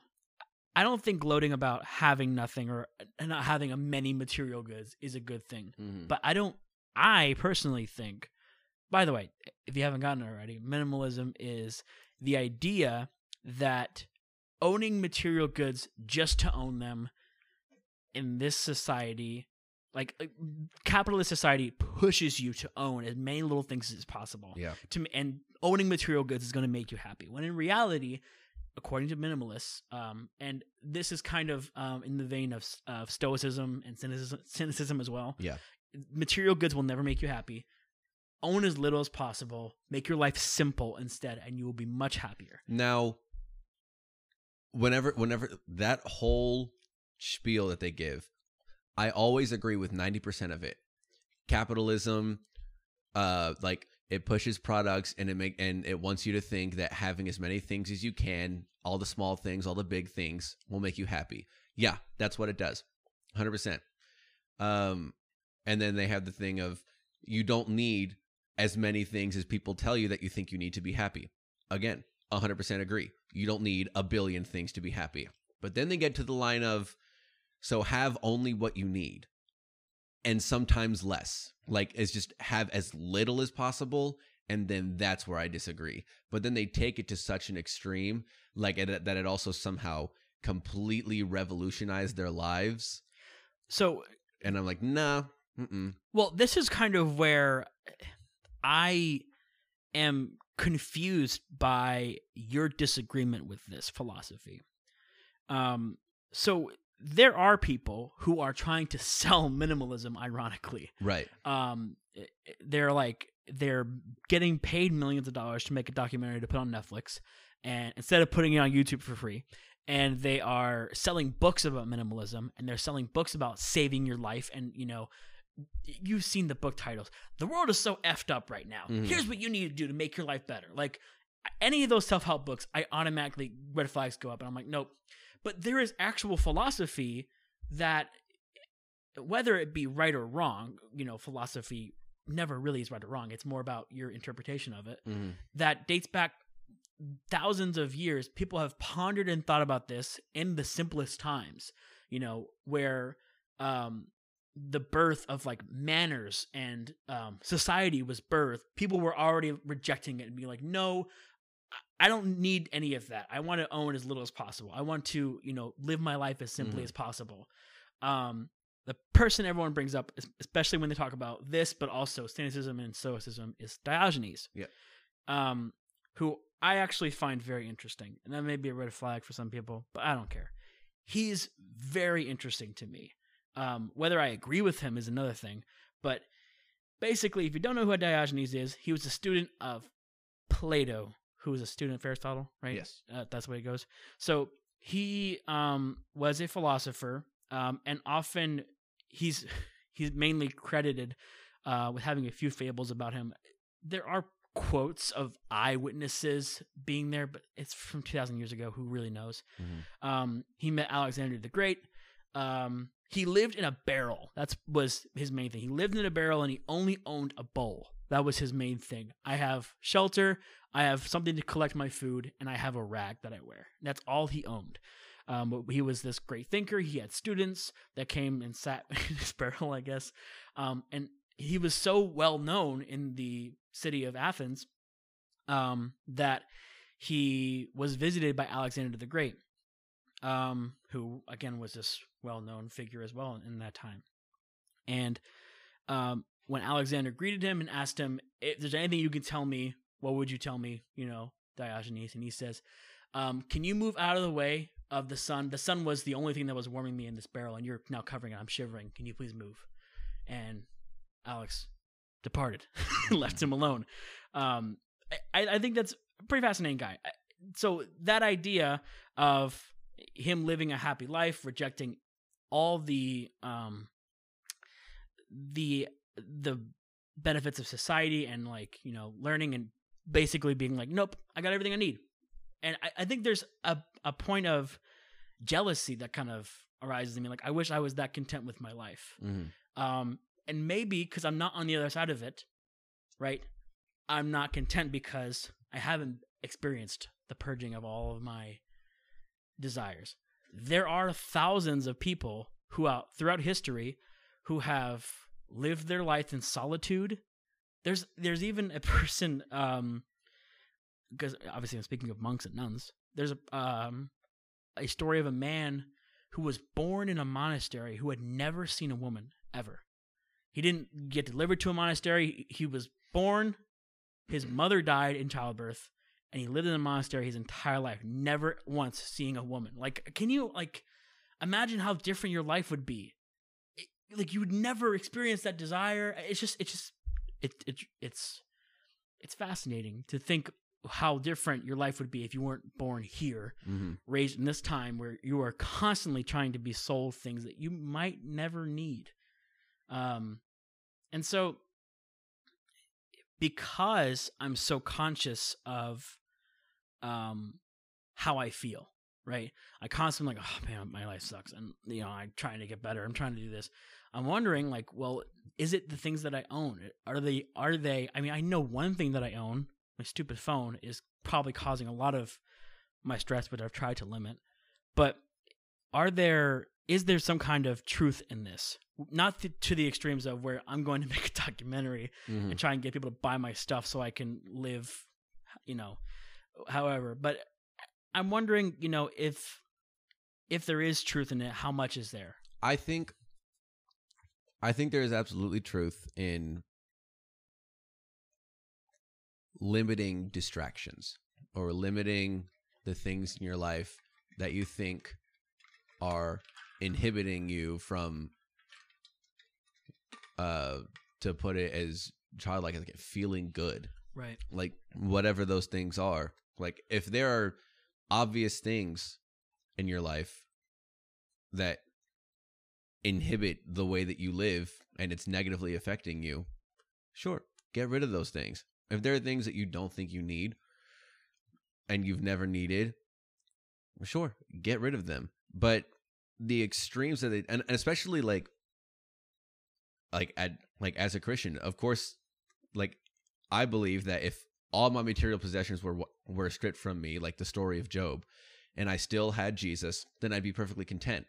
i don't think gloating about having nothing or not having a many material goods is a good thing Mhm. but I don't. I personally think. By the way, if you haven't gotten it already, minimalism is the idea that owning material goods just to own them in this society, like like, capitalist society, pushes you to own as many little things as possible. yeah To and owning material goods is going to make you happy. When in reality, according to minimalists, um, and this is kind of um, in the vein of, of stoicism and cynicism, cynicism as well. Yeah. material goods will never make you happy. Own as little as possible. Make your life simple instead, and you will be much happier. now whenever whenever that whole spiel that they give i always agree with 90% of it capitalism uh like it pushes products and it make and it wants you to think that having as many things as you can all the small things all the big things will make you happy yeah that's what it does 100% um and then they have the thing of you don't need as many things as people tell you that you think you need to be happy. Again 100% agree. You don't need a billion things to be happy. But then they get to the line of so have only what you need and sometimes less. Like it's just have as little as possible and then that's where i disagree. But then they take it to such an extreme like that it also somehow completely revolutionized their lives. So, and i'm like nah mm-mm. well, this is kind of where I am confused by your disagreement with this philosophy. Um, so there are people who are trying to sell minimalism, ironically. right um they're like they're getting paid millions of dollars to make a documentary to put on Netflix and instead of putting it on YouTube for free and they are selling books about minimalism and they're selling books about saving your life and you know you've seen the book titles the world is so effed up right now Mhm. here's what you need to do to make your life better like any of those self-help books i automatically red flags go up and i'm like nope but there is actual philosophy that whether it be right or wrong, you know, philosophy never really is right or wrong. It's more about your interpretation of it. Mhm. That dates back thousands of years. People have pondered and thought about this in the simplest times, you know, where um the birth of like manners and um society was birthed. People were already rejecting it and being like, no, I- don't need any of that. I want to own as little as possible. I want to, you know, live my life as simply Mhm. as possible. Um, the person everyone brings up, especially when they talk about this, but also Stoicism and Stoicism, is Diogenes. Yeah. Um, who I actually find very interesting, and that may be a red flag for some people, but I don't care. He's very interesting to me. Um, whether I agree with him is another thing, but basically, if you don't know who Diogenes is, he was a student of Plato, who was a student of Aristotle, right? Yes. uh, that's the way it goes. So he um, was a philosopher, um, and often he's he's mainly credited uh, with having a few fables about him. There are quotes of eyewitnesses being there, but it's from two thousand years ago. Who really knows? Mhm. Um, he met Alexander the Great. Um, he lived in a barrel. That's was his main thing. He lived in a barrel and he only owned a bowl. That was his main thing. I have shelter, I have something to collect my food, and I have a rag that I wear. That's all he owned. Um, he was this great thinker. He had students that came and sat in his barrel, I guess. Um, and he was so well known in the city of Athens um, that he was visited by Alexander the Great, um, who again was this well-known figure as well in that time. And um, when Alexander greeted him and asked him if there's anything you can tell me, what would you tell me? You know, Diogenes, and he says, um, "Can you move out of the way of the sun? The sun was the only thing that was warming me in this barrel, and you're now covering it. I'm shivering. Can you please move?" And Alex departed, left him alone. Um, I, I think that's a pretty fascinating guy. So that idea of him living a happy life, rejecting all the um, the the benefits of society and like you know learning and basically being like, nope, I got everything I need. And I, I think there's a a point of jealousy that kind of arises in me. Like I wish I was that content with my life Mhm. um and maybe because i'm not on the other side of it right i'm not content because i haven't experienced the purging of all of my desires there are thousands of people who out throughout history who have lived their life in solitude there's there's even a person um because obviously i'm speaking of monks and nuns there's a um a story of a man who was born in a monastery who had never seen a woman ever. He didn't get delivered to a monastery. He was born, his mother died in childbirth, and he lived in a monastery his entire life, never once seeing a woman. Like, can you like imagine how different your life would be? It- like you would never experience that desire. It's just, it's just, it, it, it's, it's fascinating to think how different your life would be if you weren't born here Mhm. raised in this time where you are constantly trying to be sold things that you might never need. Um, and so, because I'm so conscious of um, how I feel, right? I constantly like, oh man, my life sucks, and you know, I'm trying to get better. I'm trying to do this. I'm wondering, like, well, is it the things that I own? Are they? Are they? I mean, I know one thing that I own, my stupid phone, is probably causing a lot of my stress, which I've tried to limit. But are there is there some kind of truth in this? Not to, to the extremes of where I'm going to make a documentary Mhm. and try and get people to buy my stuff so I can live, you know, however. But I'm wondering, you know, if if there is truth in it, how much is there? I think I think there is absolutely truth in limiting distractions or limiting the things in your life that you think are inhibiting you from uh to put it as childlike like feeling good. Right. like whatever those things are. Like if there are obvious things in your life that inhibit the way that you live and it's negatively affecting you sure get rid of those things. If there are things that you don't think you need and you've never needed sure get rid of them. But the extremes that they and and especially like like at like as a christian of course like I believe that if all my material possessions were were stripped from me, like the story of Job, and I still had Jesus, then I'd be perfectly content.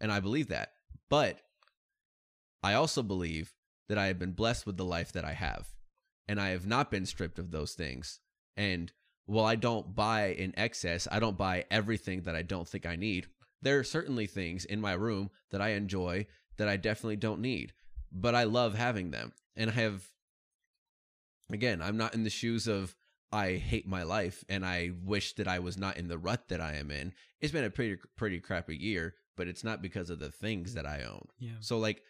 And I believe that. But I also believe that I have been blessed with the life that I have, and I have not been stripped of those things. And while I don't buy in excess, I don't buy everything that I don't think I need. There are certainly things in my room that I enjoy that I definitely don't need, but I love having them. And I have, again, I'm not in the shoes of I hate my life and I wish that I was not in the rut that I am in. It's been a pretty pretty crappy year, but it's not because of the things that I own. Yeah. So like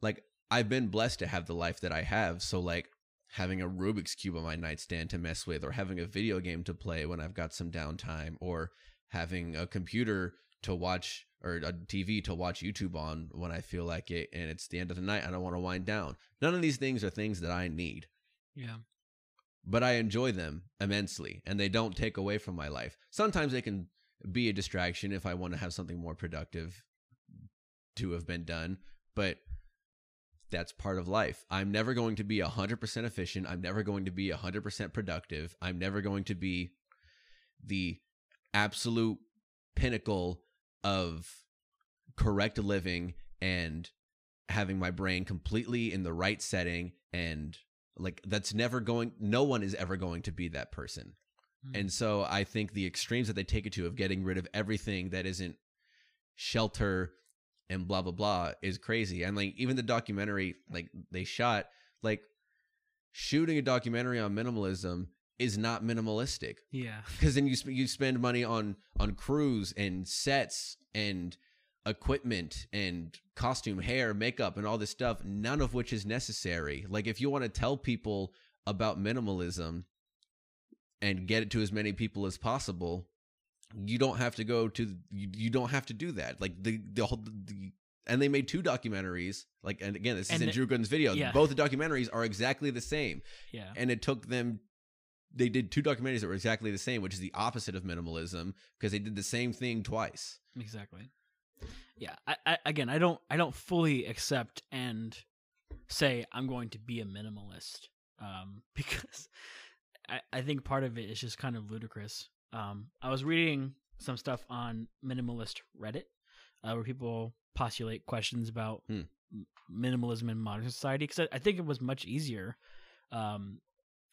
like I've been blessed to have the life that I have. So like having a Rubik's cube on my nightstand to mess with or having a video game to play when I've got some downtime or having a computer to watch or a TV to watch YouTube on when I feel like it and it's the end of the night I don't want to wind down. None of these things are things that I need, Yeah. but I enjoy them immensely and they don't take away from my life. Sometimes they can be a distraction if I want to have something more productive to have been done, but that's part of life. I'm never going to be 100% efficient. I'm never going to be 100% productive. I'm never going to be the absolute pinnacle of correct living and having my brain completely in the right setting and like that's never going no one is ever going to be that person. Mm. And so I think the extremes that they take it to of getting rid of everything that isn't shelter and blah blah blah is crazy. And like even the documentary like they shot like shooting a documentary on minimalism is not minimalistic Yeah. because then you sp- you spend money on on crews and sets and equipment and costume, hair, makeup, and all this stuff. None of which is necessary. Like if you want to tell people about minimalism and get it to as many people as possible, you don't have to go to you, you don't have to do that. Like the the whole the, and they made two documentaries. Like and again, this is And in the- Drew Gooden's video. yeah. Both the documentaries are exactly the same Yeah. and it took them they did two documentaries that were exactly the same which is the opposite of minimalism because they did the same thing twice Exactly. Yeah. I, I again, I don't, I don't fully accept and say I'm going to be a minimalist, um, because I, I think part of it is just kind of ludicrous. Um, I was reading some stuff on minimalist Reddit, uh, where people postulate questions about Hmm. minimalism in modern society. Because I, I think it was much easier. Um,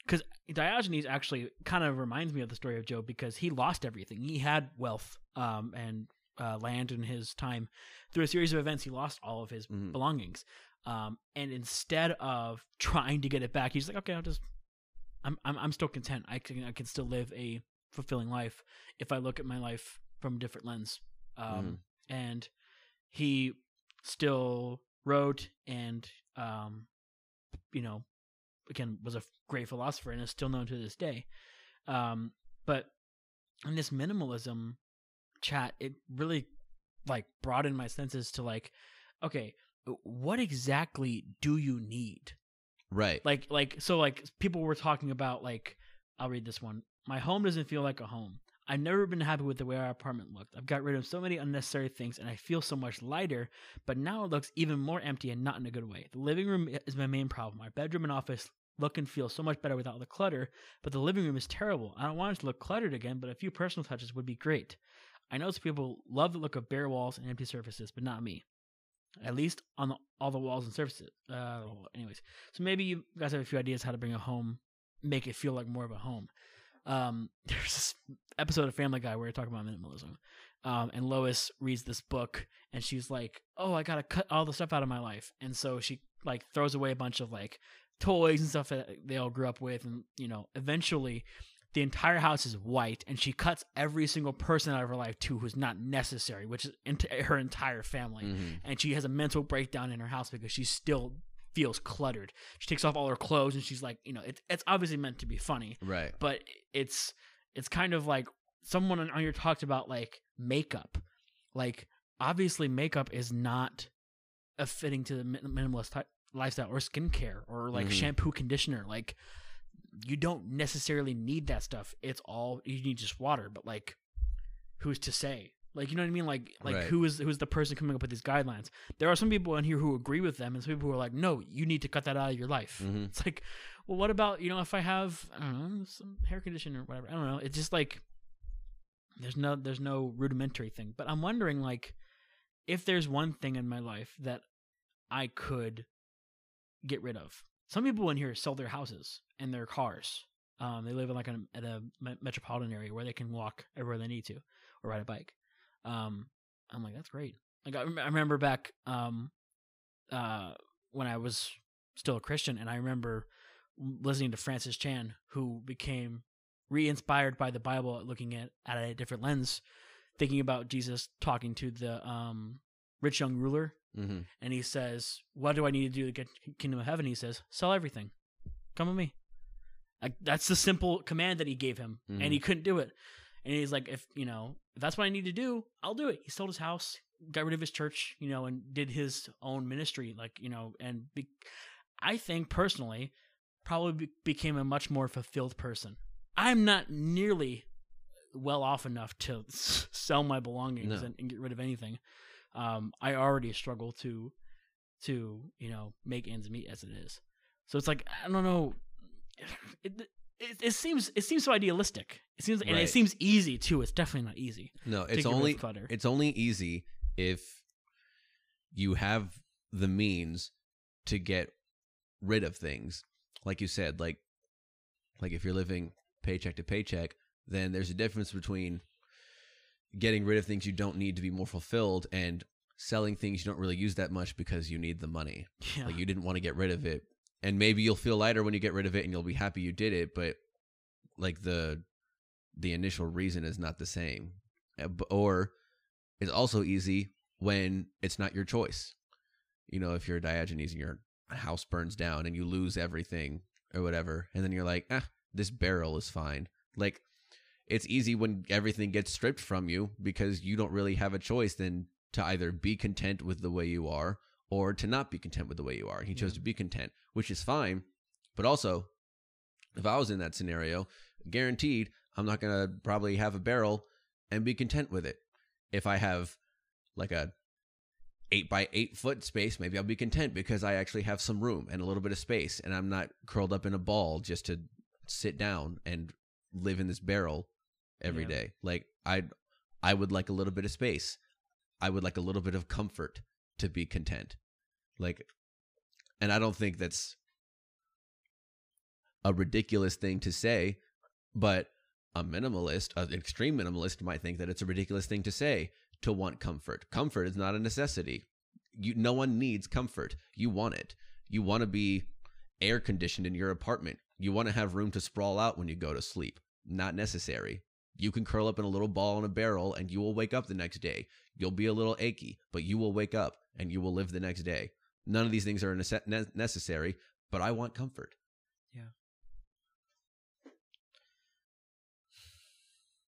because Diogenes actually kind of reminds me of the story of Job because he lost everything. He had wealth um, and uh, land in his time. Through a series of events, he lost all of his Mhm. belongings. Um, and instead of trying to get it back, he's like, okay, I'll just, I'm, I'm, I'm still content. I can, I can still live a fulfilling life if I look at my life from a different lens. Um, and he still wrote and, um, you know, again was a great philosopher and is still known to this day. Um, but in this minimalism chat, it really like broadened my senses to like, okay, what exactly do you need? right Like, like so, like people were talking about like, I'll read this one. My home doesn't feel like a home. I've never been happy with the way our apartment looked. I've got rid of so many unnecessary things and I feel so much lighter, but now it looks even more empty and not in a good way. The living room is my main problem. Our bedroom and office look and feel so much better without the clutter, but the living room is terrible. I don't want it to look cluttered again, but a few personal touches would be great. I know some people love the look of bare walls and empty surfaces, but not me. At least on the, all the walls and surfaces. Uh, anyways, so maybe you guys have a few ideas how to bring a home, make it feel like more of a home. Um, there's this episode of Family Guy where we're talking about minimalism, um, and Lois reads this book and she's like, "Oh, I gotta cut all the stuff out of my life," and so she like throws away a bunch of like toys and stuff that they all grew up with, and you know, eventually the entire house is white, and she cuts every single person out of her life too who's not necessary, which is her entire family. Mhm. and she has a mental breakdown in her house because she's still feels cluttered. She takes off all her clothes and she's like, you know, it's it's obviously meant to be funny, right but it's it's kind of like someone on here talked about like makeup. Like obviously makeup is not a fitting to the minimalist type lifestyle or skincare or like Mhm. shampoo conditioner like you don't necessarily need that stuff. It's all you need just water, but like who's to say? Like you know what I mean? Like like Right. who is who's the person coming up with these guidelines? There are some people in here who agree with them, and some people who are like, no, you need to cut that out of your life. Mhm. It's like, well, what about you know if I have I don't know some hair conditioner or whatever? I don't know. It's just like there's no there's no rudimentary thing. But I'm wondering like if there's one thing in my life that I could get rid of. Some people in here sell their houses and their cars. Um, they live in like a, at a metropolitan area where they can walk everywhere they need to or ride a bike. Um, I'm like, that's great. like I, I remember back um uh when I was still a Christian and I remember listening to Francis Chan who became re-inspired by the Bible looking at at a different lens thinking about Jesus talking to the um rich young ruler hmm and he says what do I need to do to get kingdom of heaven? He says sell everything. Come with me. Like that's the simple command that he gave him Mhm. and he couldn't do it and he's like if you know if that's what i need to do i'll do it. He sold his house got rid of his church you know and did his own ministry like you know and be, i think personally probably be, became a much more fulfilled person. I'm not nearly well off enough to s- sell my belongings No. and, and get rid of anything. Um i already struggle to to you know make ends meet as it is. So it's like i don't know. It, it, it seems it seems so idealistic it seems and it seems easy too it's definitely not easy No, it's get rid of only clutter. it's only easy if you have the means to get rid of things. Like you said, like like if you're living paycheck to paycheck, then there's a difference between getting rid of things you don't need to be more fulfilled and selling things you don't really use that much because you need the money. yeah Like you didn't want to get rid of it. And maybe you'll feel lighter when you get rid of it and you'll be happy you did it, but like the the initial reason is not the same. Uh, Or it's also easy when it's not your choice. You know, if you're a Diogenes and your house burns down and you lose everything or whatever, and then you're like, ah, this barrel is fine. Like it's easy when everything gets stripped from you because you don't really have a choice than to either be content with the way you are or to not be content with the way you are. He chose Yeah. to be content, which is fine. But also, if I was in that scenario, guaranteed I'm not going to probably have a barrel and be content with it. If I have like a eight by eight foot space, maybe I'll be content because I actually have some room and a little bit of space and I'm not curled up in a ball just to sit down and live in this barrel every Yeah. day. Like I I would like a little bit of space. I would like a little bit of comfort to be content. Like and I don't think that's a ridiculous thing to say, but a minimalist, an extreme minimalist might think that it's a ridiculous thing to say to want comfort. Comfort is not a necessity. You no one needs comfort. You want it. You want to be air conditioned in your apartment. You want to have room to sprawl out when you go to sleep. Not necessary. You can curl up in a little ball in a barrel and you will wake up the next day. You'll be a little achy, but you will wake up and you will live the next day. None of these things are nece- ne- necessary, but I want comfort. yeah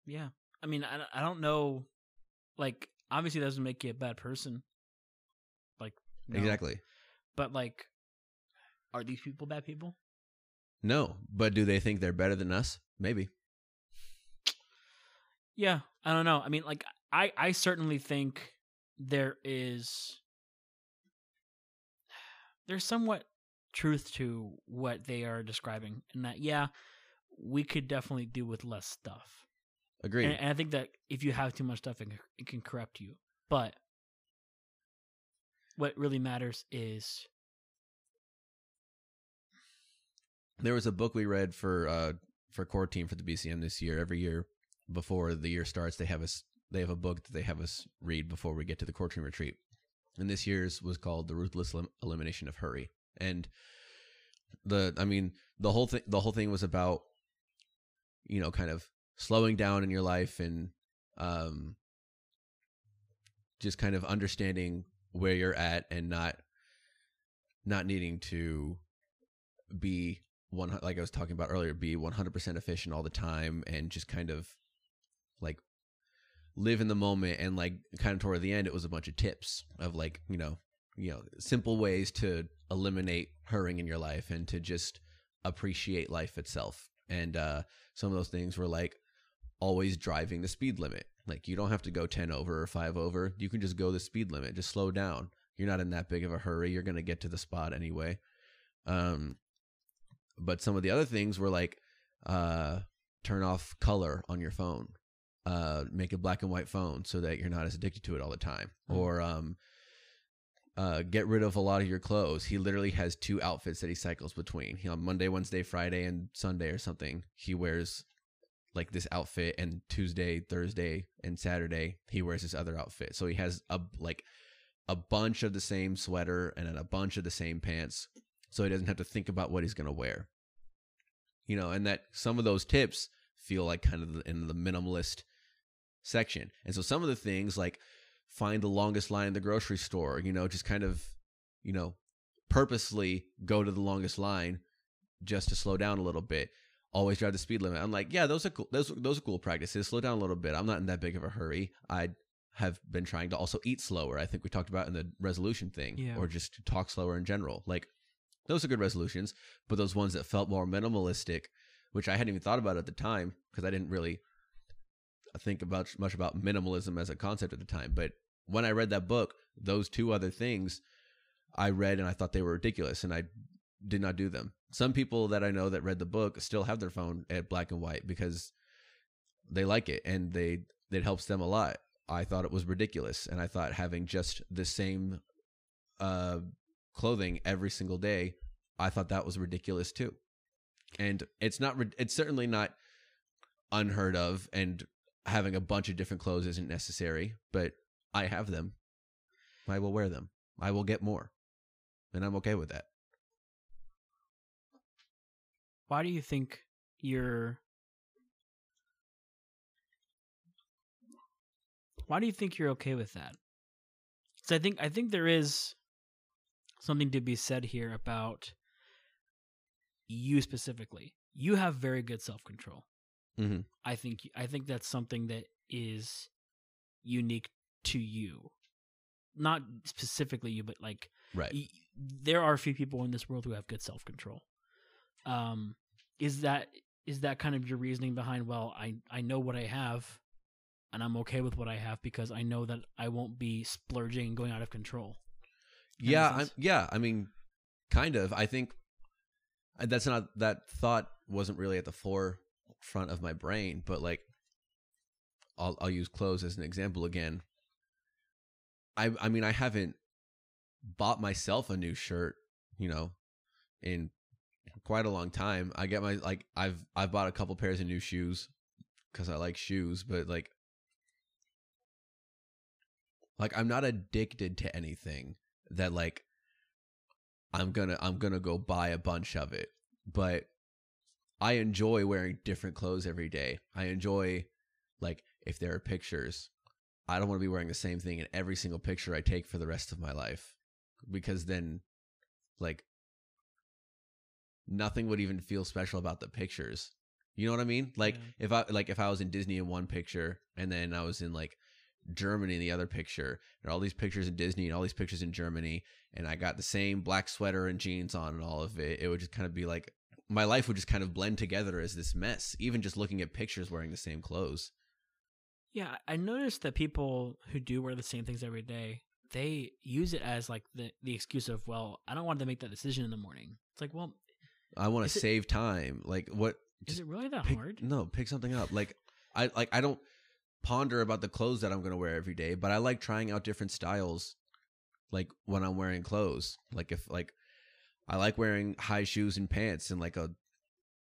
Yeah. i mean i, I don't know like obviously it doesn't make you a bad person like no. Exactly. but like are these people bad people No, but do they think they're better than us? Maybe. Yeah, I don't know. I mean, like I I certainly think there is there's somewhat truth to what they are describing, and that yeah, we could definitely do with less stuff. Agreed. And, and I think that if you have too much stuff, it can, it can corrupt you. But what really matters is there was a book we read for uh for core team for the BCM this year. Every year before the year starts, they have us they have a book that they have us read before we get to the core team retreat. And this year's was called The Ruthless Elim- Elimination of Hurry. And the I mean, the whole thing the whole thing was about you know, kind of slowing down in your life and um just kind of understanding where you're at and not not needing to be one like I was talking about earlier, be 100% efficient all the time and just kind of like live in the moment and like kind of toward the end it was a bunch of tips of like, you know, you know, simple ways to eliminate hurrying in your life and to just appreciate life itself. And uh some of those things were like always driving the speed limit. Like you don't have to go 10 over or 5 over. You can just go the speed limit. Just slow down. You're not in that big of a hurry. You're going to get to the spot anyway. Um but some of the other things were like uh turn off color on your phone uh make a black and white phone so that you're not as addicted to it all the time Mm. or um uh get rid of a lot of your clothes he literally has two outfits that he cycles between he on monday wednesday friday and sunday or something he wears like this outfit and tuesday thursday and saturday he wears this other outfit so he has a like a bunch of the same sweater and then a bunch of the same pants so he doesn't have to think about what he's going to wear. You know, and that some of those tips feel like kind of in the minimalist section. And so some of the things like find the longest line in the grocery store, you know, just kind of, you know, purposely go to the longest line just to slow down a little bit. Always drive the speed limit. I'm like, yeah, those are cool. Those those are cool practices. Slow down a little bit. I'm not in that big of a hurry. I have been trying to also eat slower. I think we talked about in the resolution thing, Yeah. or just talk slower in general. Like those are good resolutions, but those ones that felt more minimalistic, which I hadn't even thought about at the time because I didn't really think about much about minimalism as a concept at the time. But when I read that book, those two other things I read and I thought they were ridiculous, and I did not do them. Some people that I know that read the book still have their phone at black and white because they like it and they it helps them a lot. I thought it was ridiculous, and I thought having just the same uh, clothing every single day, I thought that was ridiculous too. And it's not. It's certainly not unheard of, and having a bunch of different clothes isn't necessary. But I have them. I will wear them. I will get more, and I'm okay with that. Why do you think you're Why do you think you're okay with that? So I think I think there is something to be said here about you specifically. You have very good self-control. Mhm. I think I think that's something that is unique to you. Not specifically you, but like Right. y- there are a few people in this world who have good self control. Um, is that is that kind of your reasoning behind? Well, I I know what I have, and I'm okay with what I have because I know that I won't be splurging and going out of control. That yeah I'm, yeah i mean kind of i think uh, that's not that thought wasn't really at the forefront of my brain but like i'll i'll use clothes as an example again i i mean i haven't bought myself a new shirt you know in quite a long time i get my like i've i've bought a couple pairs of new shoes because i like shoes but like like i'm not addicted to anything that like I'm gonna I'm gonna go buy a bunch of it. But I enjoy wearing different clothes every day. I enjoy like if there are pictures, I don't want to be wearing the same thing in every single picture I take for the rest of my life. Because then like nothing would even feel special about the pictures. You know what I mean? Like Yeah. if I like if I was in Disney in one picture and then I was in like Germany in the other picture, and all these pictures in Disney and all these pictures in Germany, and I got the same black sweater and jeans on and all of it, it would just kind of be like my life would just kind of blend together as this mess, even just looking at pictures wearing the same clothes. Yeah, I noticed that people who do wear the same things every day, they use it as like the the excuse of, well, I don't want to make that decision in the morning. It's like, well, I want to it- save time. Like what? is it really that pick, hard? No, pick something up. Like I like I don't ponder about the clothes that I'm going to wear every day, but I like trying out different styles like when I'm wearing clothes. Like if like I like wearing high shoes and pants and like a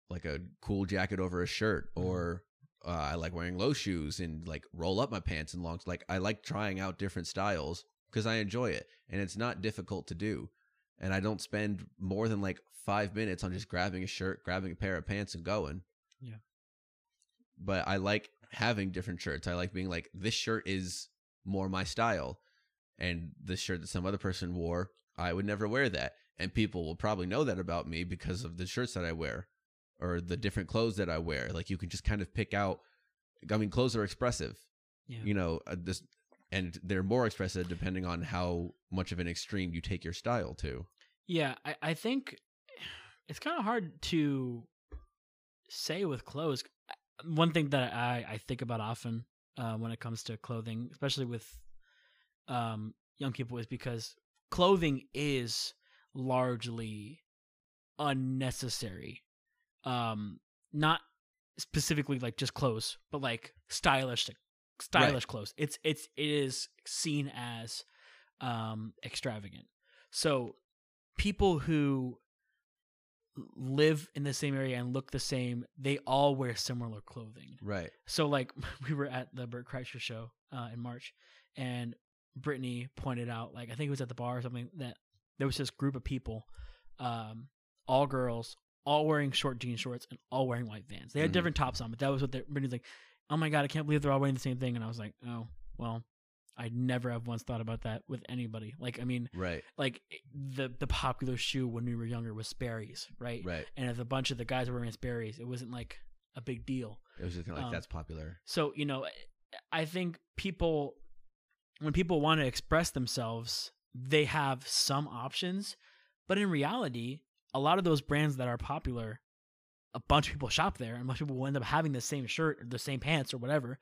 like a cool jacket over a shirt Mhm. or uh, I like wearing low shoes and like roll up my pants and longs. Like I like trying out different styles because I enjoy it and it's not difficult to do. And I don't spend more than like five minutes on just grabbing a shirt, grabbing a pair of pants, and going. Yeah. But I like having different shirts. I like being like, this shirt is more my style. And this shirt that some other person wore, I would never wear that. And people will probably know that about me because of the shirts that I wear or the different clothes that I wear. Like you can just kind of pick out. I mean, clothes are expressive, Yeah. you know, uh, this, and they're more expressive depending on how much of an extreme you take your style to. Yeah, I, I think it's kind of hard to say with clothes. One thing that I, I think about often uh, when it comes to clothing, especially with um, young people, is because clothing is largely unnecessary. Um, not specifically like just clothes, but like stylish, stylish clothes. It's it's it is seen as um, extravagant. So people who live in the same area and look the same, they all wear similar clothing. Right. So like we were at the Bert Kreischer show uh, in March, and Brittany pointed out, like I think it was at the bar or something, that there was this group of people, um, all girls, all wearing short jean shorts and all wearing white vans. They had Mhm. different tops on, but that was what they Brittany's like, oh my god, I can't believe they're all wearing the same thing. And I was like, oh well, I never have once thought about that with anybody. Like I mean, Right. like the the popular shoe when we were younger was Sperry's, right? Right. And if a bunch of the guys were wearing Sperry's, it wasn't like a big deal. It was just kind of like Um, that's popular. So, you know, I think people, when people want to express themselves, they have some options. But in reality, a lot of those brands that are popular, a bunch of people shop there, and most people will end up having the same shirt or the same pants or whatever.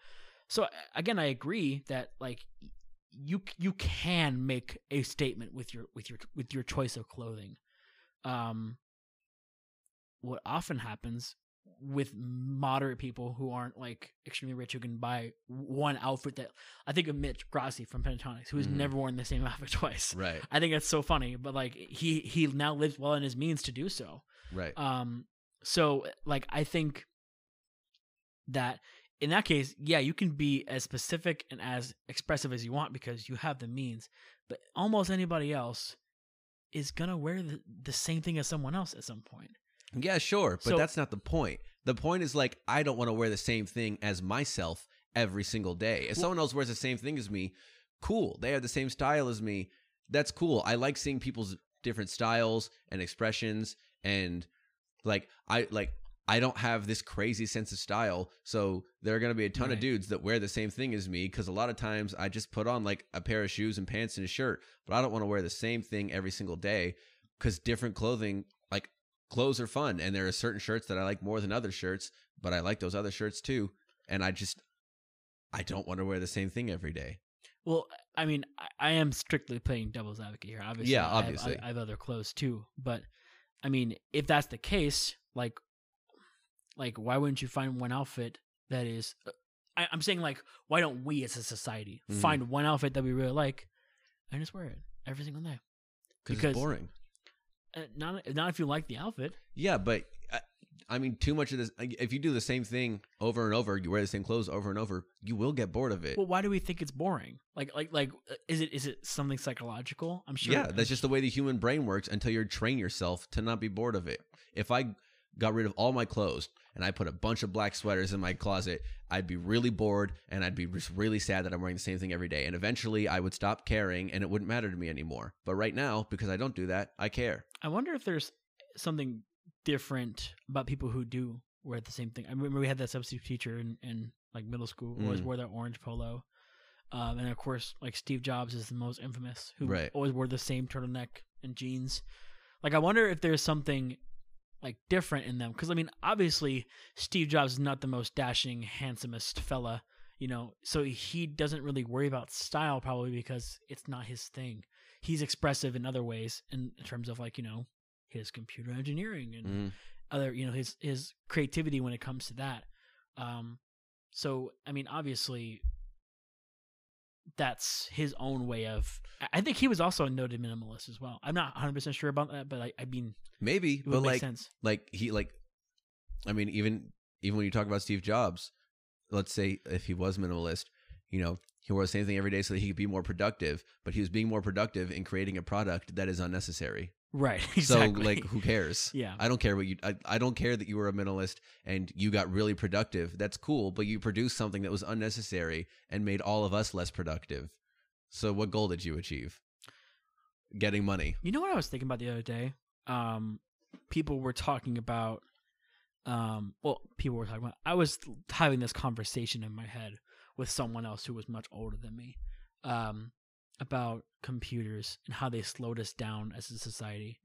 So again, I agree that like you you can make a statement with your with your with your choice of clothing. Um, what often happens with moderate people who aren't like extremely rich who can buy one outfit that I think of Mitch Grassi from Pentatonix who has Mhm. never worn the same outfit twice. Right. I think that's so funny, but like he he now lives well in his means to do so. Right. Um, so like I think that in that case, yeah, you can be as specific and as expressive as you want because you have the means. But almost anybody else is gonna wear the, the same thing as someone else at some point. Yeah, sure, but So- that's not the point. The point is like I don't want to wear the same thing as myself every single day. If Well- someone else wears the same thing as me, cool. They have the same style as me. That's cool. I like seeing people's different styles and expressions and like I like I don't have this crazy sense of style, so there are going to be a ton Right. of dudes that wear the same thing as me because a lot of times I just put on like a pair of shoes and pants and a shirt, but I don't want to wear the same thing every single day because different clothing, clothes, are fun, and there are certain shirts that I like more than other shirts, but I like those other shirts too, and I just I don't want to wear the same thing every day. Well, I mean, I, I am strictly playing devil's advocate here. Obviously, Yeah, I have- obviously. I, I have other clothes too. But I mean, if that's the case, like, like why wouldn't you find one outfit that is? uh, I, I'm saying like, why don't we as a society Mhm. find one outfit that we really like and just wear it every single day? Because- it's boring. Uh, not not if you like the outfit. Yeah, but I, I mean, too much of this. If you do the same thing over and over, you wear the same clothes over and over, you will get bored of it. Well, why do we think it's boring? Like like like, uh, is it is it something psychological? I'm sure. yeah, that's just the way the human brain works until you train yourself to not be bored of it. If I got rid of all my clothes and I put a bunch of black sweaters in my closet, I'd be really bored and I'd be just really sad that I'm wearing the same thing every day. And eventually I would stop caring and it wouldn't matter to me anymore. But right now, because I don't do that, I care. I wonder if there's something different about people who do wear the same thing. I remember we had that substitute teacher in, in like middle school who always Mm. wore that orange polo. Um, and of course, like Steve Jobs is the most infamous, who Right. always wore the same turtleneck and jeans. Like, I wonder if there's something like different in them, because I mean, obviously, Steve Jobs is not the most dashing, handsomest fella, you know, so he doesn't really worry about style probably because it's not his thing. He's expressive in other ways, in terms of like you know his computer engineering and Mhm. other you know his his creativity when it comes to that. Um so i mean obviously that's his own way of I- think he was also a noted minimalist as well. I'm not 100% sure about that but i, I mean Maybe, but like, sense. like he like i mean even even when you talk about steve jobs let's say if he was minimalist you know he wore the same thing every day so that he could be more productive but he was being more productive in creating a product that is unnecessary. Right exactly so like who cares? Yeah. I don't care what you I, I don't care that you were a minimalist and you got really productive. That's cool but you produced something that was unnecessary and made all of us less productive. So what goal did you achieve? Getting money. You know what I was thinking about the other day? Um, people were talking about, um, well, people were talking about. I was having this conversation in my head with someone else who was much older than me, um, about computers and how they slowed us down as a society.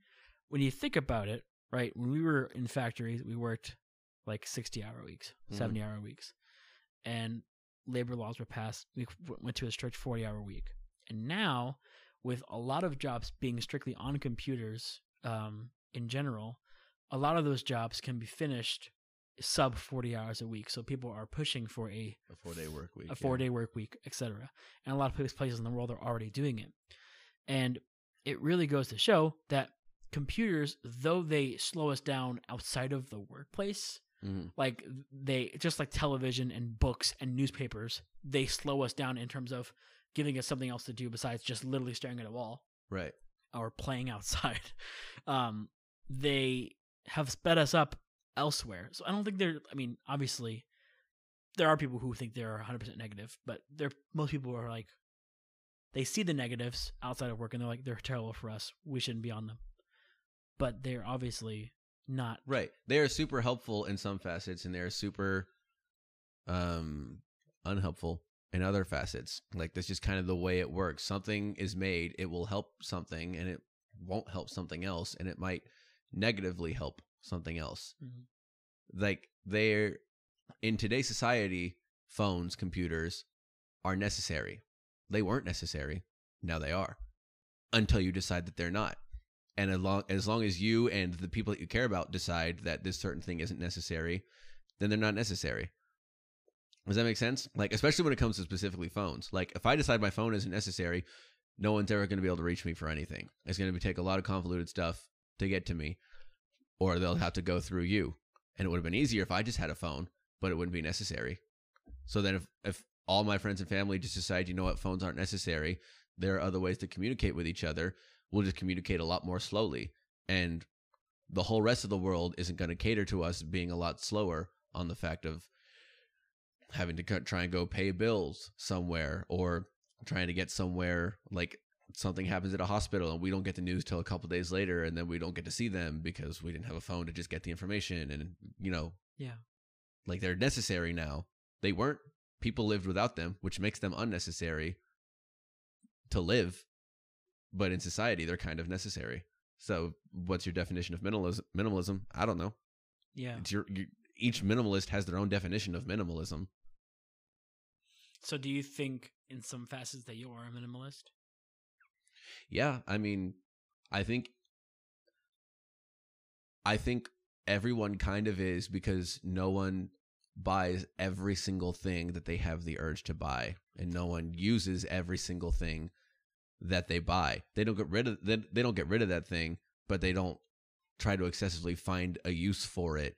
When you think about it, right? When we were in factories, we worked like sixty-hour weeks, Mhm. seventy-hour weeks, and labor laws were passed. We went to a strict forty-hour week, and now with a lot of jobs being strictly on computers um, in general, a lot of those jobs can be finished sub 40 hours a week. So people are pushing for a, a four day work week a four day work week, etc. And a lot of places- places in the world are already doing it. And it really goes to show that computers, though they slow us down outside of the workplace, Mhm. Like they just like television and books and newspapers, they slow us down in terms of giving us something else to do besides just literally staring at a wall Right. or playing outside. Um, they have sped us up elsewhere. So I don't think they're. I mean, obviously, there are people who think they're 100 percent negative, but there most people are like, they see the negatives outside of work and they're like, they're terrible for us. We shouldn't be on them. But they're obviously not. Right. They are super helpful in some facets and they're super um unhelpful in other facets. Like that's just kind of the way it works. Something is made, it will help something and it won't help something else and it might negatively help something else. Mhm. Like they're in today's society, phones, computers are necessary. They weren't necessary. Now they are. Until you decide that they're not. And as long as long as you and the people that you care about decide that this certain thing isn't necessary, then they're not necessary. Does that make sense? Like especially when it comes to specifically phones. Like if I decide my phone isn't necessary, no one's ever going to be able to reach me for anything. It's going to take a lot of convoluted stuff to get to me, or they'll have to go through you. And it would have been easier if I just had a phone, but it wouldn't be necessary. So then if if all my friends and family just decide, you know what, phones aren't necessary, there are other ways to communicate with each other. We'll just communicate a lot more slowly. And the whole rest of the world isn't going to cater to us being a lot slower on the fact of having to try and go pay bills somewhere or trying to get somewhere like something happens at a hospital and we don't get the news till a couple days later and then we don't get to see them because we didn't have a phone to just get the information and you know Yeah. like they're necessary now they weren't people lived without them which makes them unnecessary to live but in society they're kind of necessary so what's your definition of minimalism minimalism i don't know Yeah. it's your, your each minimalist has their own definition of minimalism So do you think in some facets that you are a minimalist? Yeah, I mean, I think I think everyone kind of is because no one buys every single thing that they have the urge to buy and no one uses every single thing that they buy. They don't get rid of they, they don't get rid of that thing, but they don't try to excessively find a use for it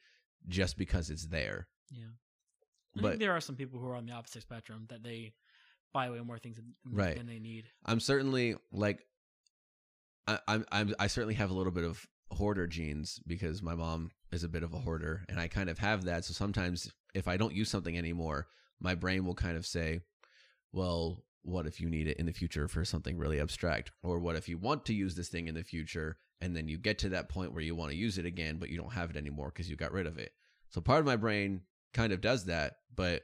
just because it's there. Yeah. I But- think there are some people who are on the opposite spectrum that they buy way more things than, Right. than they need. I'm certainly like I, I'm I'm I certainly have a little bit of hoarder genes because my mom is a bit of a hoarder and I kind of have that. So sometimes if I don't use something anymore, my brain will kind of say, Well, what if you need it in the future for something really abstract? Or what if you want to use this thing in the future and then you get to that point where you want to use it again, but you don't have it anymore because you got rid of it. So part of my brain kind of does that, but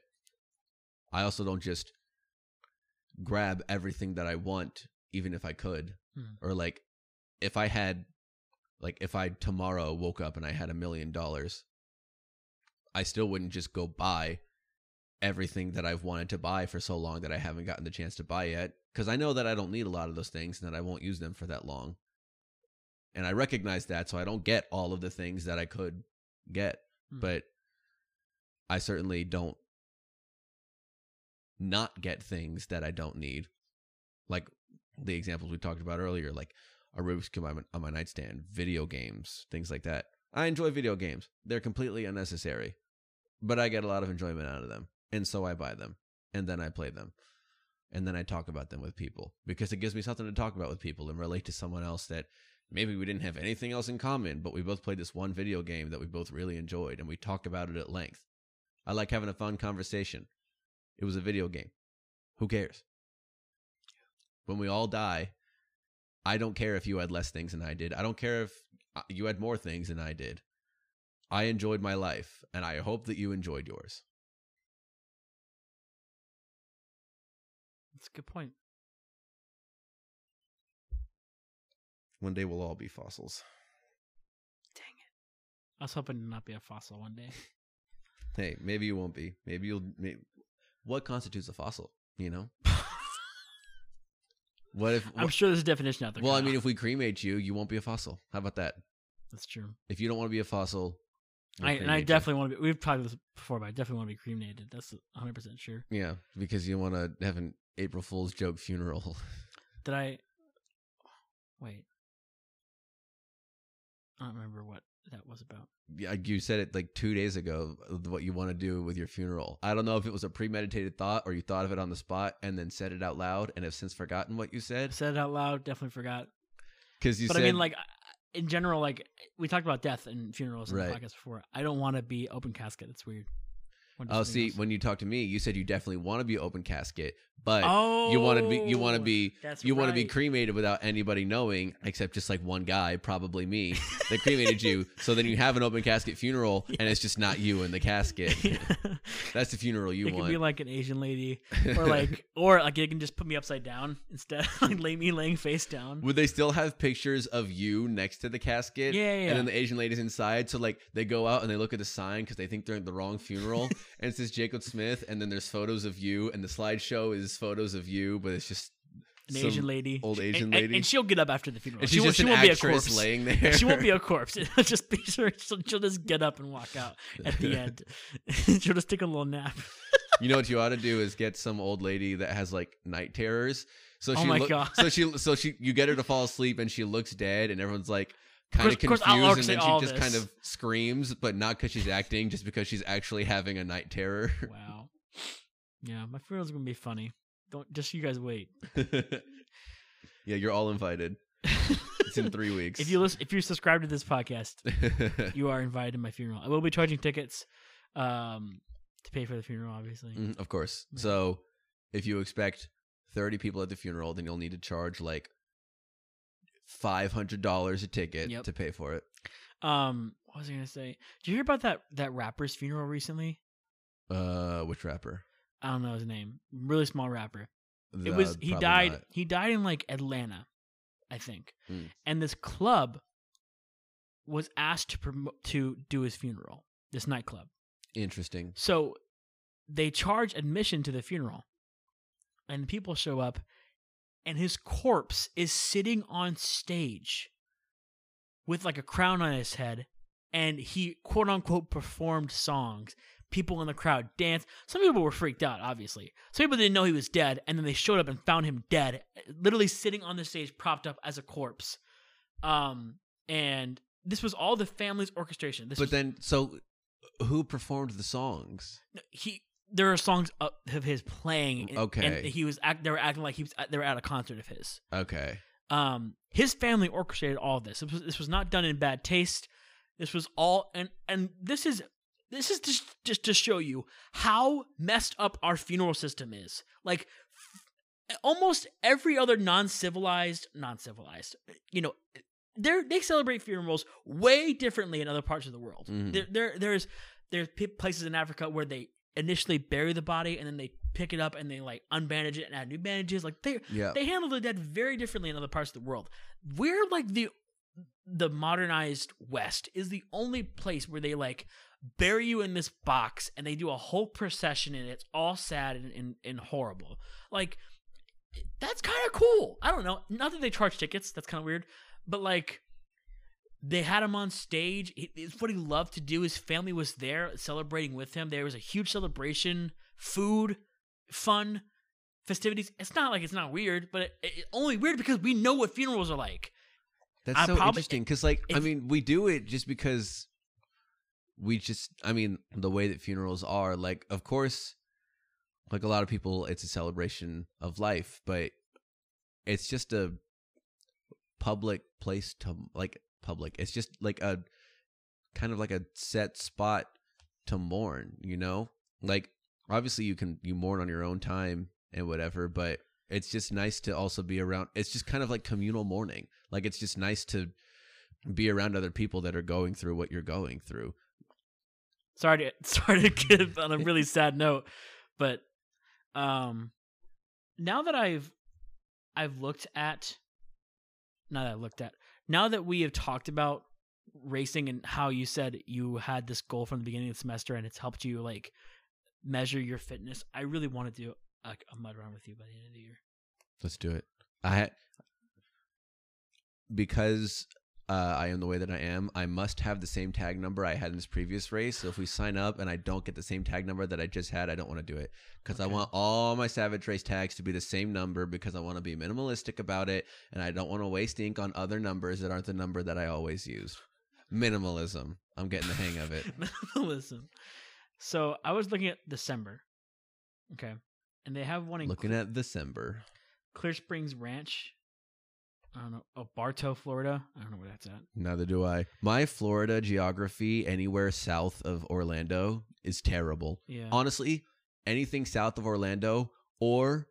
I also don't just grab everything that I want, even if I could. Hmm. Or like if I had like if I tomorrow woke up and I had a million dollars, I still wouldn't just go buy everything that I've wanted to buy for so long that I haven't gotten the chance to buy yet. Because I know that I don't need a lot of those things and that I won't use them for that long. And I recognize that, so I don't get all of the things that I could get. Hmm. But I certainly don't not get things that I don't need. Like the examples we talked about earlier, like a Rubik's Cube on my, on my nightstand, video games, things like that. I enjoy video games. They're completely unnecessary, but I get a lot of enjoyment out of them. And so I buy them and then I play them. And then I talk about them with people because it gives me something to talk about with people and relate to someone else that maybe we didn't have anything else in common, but we both played this one video game that we both really enjoyed and we talked about it at length. I like having a fun conversation. It was a video game. Who cares? When we all die, I don't care if you had less things than I did. I don't care if uh, you had more things than I did. I enjoyed my life, and I hope that you enjoyed yours. That's a good point. One day we'll all be fossils. Dang it. I was hoping to not be a fossil one day. Hey, maybe you won't be. Maybe you'll. May what constitutes a fossil? You know. What if? I'm sure there's a definition out there. well, I mean, if we cremate you, you won't be a fossil. How about that? that's true. If you don't want to be a fossil, I, and I cremate you. definitely want to be. We've talked about this before, but I definitely want to be cremated. That's 100 percent sure. Yeah, because you want to have an April Fool's joke funeral. Did I? Wait. I don't remember what that was about. Yeah, you said it like two days ago. What you want to do with your funeral? I don't know if it was a premeditated thought or you thought of it on the spot and then said it out loud and have since forgotten what you said. said it out loud. Definitely forgot. Because you but said, I mean, like in general, like we talked about death and funerals in Right. the podcast before. I don't want to be open casket. It's weird. Oh, see, else. when you talked to me, you said you definitely want to be open casket, but oh, you want to be you want to be oh, That's you want to be cremated without anybody knowing except just like one guy probably me that cremated you. So then you have an open casket funeral and it's just not you in the casket. That's the funeral you it could want. be like an Asian lady, or like, or like they can just put me upside down instead, like lay me laying face down. would they still have pictures of you next to the casket Yeah, yeah, and then the asian ladies inside? So like they go out and they look at the sign because they think they're in the wrong funeral and it says jacob smith and then there's photos of you and the slideshow is photos of you but it's just An Asian lady, old She- Asian and, lady. and she'll get up after the funeral. and she she's won't, just she an won't be a corpse. laying there she won't be a corpse. It'll just be sure she'll, she'll just get up and walk out at the end. she'll just take a little nap. You know what you ought to do is get some old lady that has like night terrors. So Oh she my look- God. so she so she you get her to fall asleep and she looks dead and everyone's like kind of course- of course, confused and then she just this. kind of screams but not because she's acting just because she's actually having a night terror. Wow. Yeah, my funeral's gonna be funny. Don't just you guys wait. yeah, you're all invited. It's in 3 weeks. If you listen, if you subscribe to this podcast, you are invited to my funeral. I will be charging tickets um, to pay for the funeral, obviously. Mhm, of course. Yeah. So if you expect 30 people at the funeral then you'll need to charge like $500 a ticket Yep. to pay for it. Um, what was I gonna say? Did you hear about that that rapper's funeral recently? Uh which rapper? I don't know his name. Really small rapper. It Uh, was he died. not. He died in like Atlanta, I think. Mm. And this club was asked to promote to do his funeral. This nightclub. Interesting. So they charge admission to the funeral. And people show up and his corpse is sitting on stage with like a crown on his head and he quote unquote performed songs. People in the crowd danced. Some people were freaked out, obviously. Some people didn't know he was dead, and then they showed up and found him dead, literally sitting on the stage, propped up as a corpse. Um, and this was all the family's orchestration. This But was, then, so who performed the songs? he there are songs of his playing. and- Okay. and he was act. They were acting like he was. They were at a concert of his. Okay. Um, his family orchestrated all of this. This was, this was not done in bad taste. This was all, and and this is this is just just to show you how messed up our funeral system is. Like f- almost every other non-civilized, non-civilized, you know, they they celebrate funerals way differently in other parts of the world. Mhm. There, there there's there's places in Africa where they initially bury the body and then they pick it up and they like unbandage it and add new bandages. Like they Yeah. they handle the dead very differently in other parts of the world. We're like the the modernized West is the only place where they like bury you in this box and they do a whole procession and it's all sad and, and, and horrible. Like that's kind of cool. I don't know. Not that they charge tickets. That's kind of weird. But like they had him on stage. It's what he loved to do. His family was there celebrating with him. There was a huge celebration, food, fun, festivities. It's not like it's not weird, but it, it, only weird because we know what funerals are like. That's I so probably- interesting because, like, I mean, we do it just because we just, I mean, the way that funerals are, like, of course, like a lot of people, it's a celebration of life, but it's just a public place to, like, public. It's just like a kind of like a set spot to mourn, you know? Like, obviously, you can, you mourn on your own time and whatever, but it's just nice to also be around. It's just kind of like communal mourning. Like it's just nice to be around other people that are going through what you're going through. Sorry to sorry to give on a really sad note, but um, now that I've I've looked at, now that I've looked at, now that we have talked about racing and how you said you had this goal from the beginning of the semester and it's helped you like measure your fitness, I really want to do a, a mud run with you by the end of the year. Let's do it. I because uh, I am the way that I am. I must have the same tag number I had in this previous race. So if we sign up and I don't get the same tag number that I just had, I don't want to do it because I want all my Savage Race tags to be the same number because I want to be minimalistic about it and I don't want to waste ink on other numbers that aren't the number that I always use. Minimalism. I'm getting the hang of it. Minimalism. So I was looking at December. Okay. And they have one in Looking at December. Clear Springs Ranch. I don't know. Oh, Bartow, Florida. I don't know where that's at. Neither do I. My Florida geography, anywhere south of Orlando, is terrible. Yeah. Honestly, anything south of Orlando or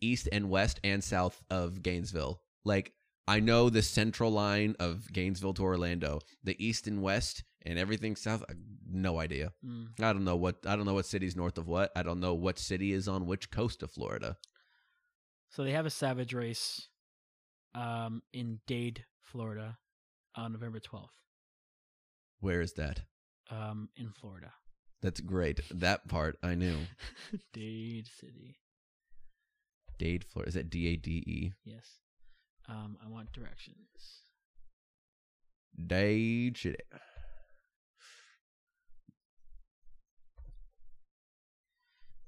east and west and south of Gainesville. Like, I know the central line of Gainesville to Orlando, the east and west, and everything south. No idea. Mm. I don't know what. I don't know what city's north of what. I don't know what city is on which coast of Florida. So they have a Savage Race um, in Dade, Florida on November 12th Where is that? um, in Florida. That's great. That part I knew. Dade City. Dade, Florida. Is that D A D E? Yes. Um, I want directions. Dade City.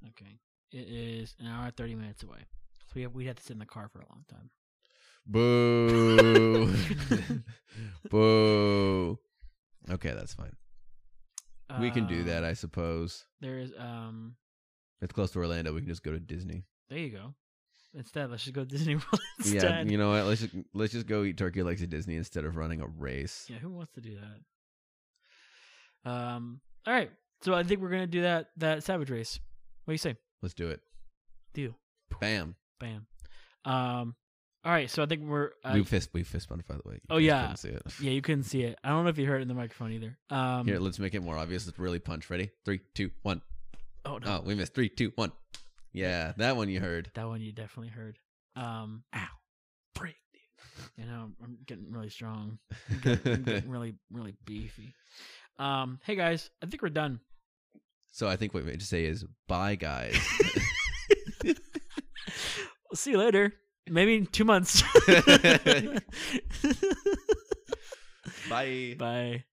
Okay. It is an hour and 30 minutes away. So we have, we'd have to sit in the car for a long time. Boo. Boo. Okay, that's fine. we can do that, Um, I suppose. There is, um, It's close to Orlando. We can just go to Disney. there you go. Instead, let's just go to Disney World Yeah, you know what? Let's just, let's just go eat turkey legs at Disney instead of running a race. Yeah, who wants to do that? Um. All right. So I think we're gonna do that that Savage Race. What do you say? Let's do it. Deal. Bam. Bam. Um. All right. So I think we're. Uh, we fist we fist bumped by the way. You Oh, yeah. couldn't see it. yeah, you couldn't see it. I don't know if you heard it in the microphone either. Um. Here, let's make it more obvious. Let's really punch. Ready? Three, two, one. oh no, Oh, we missed. Three, two, one. Yeah, that one you heard. that one you definitely heard. Um. Ow. Break. You know, I'm getting really strong. I'm getting, I'm getting really, really beefy. Um. Hey guys, I think we're done. so I think what we need to say is bye, guys. We'll see you later. Maybe in two months. bye. Bye.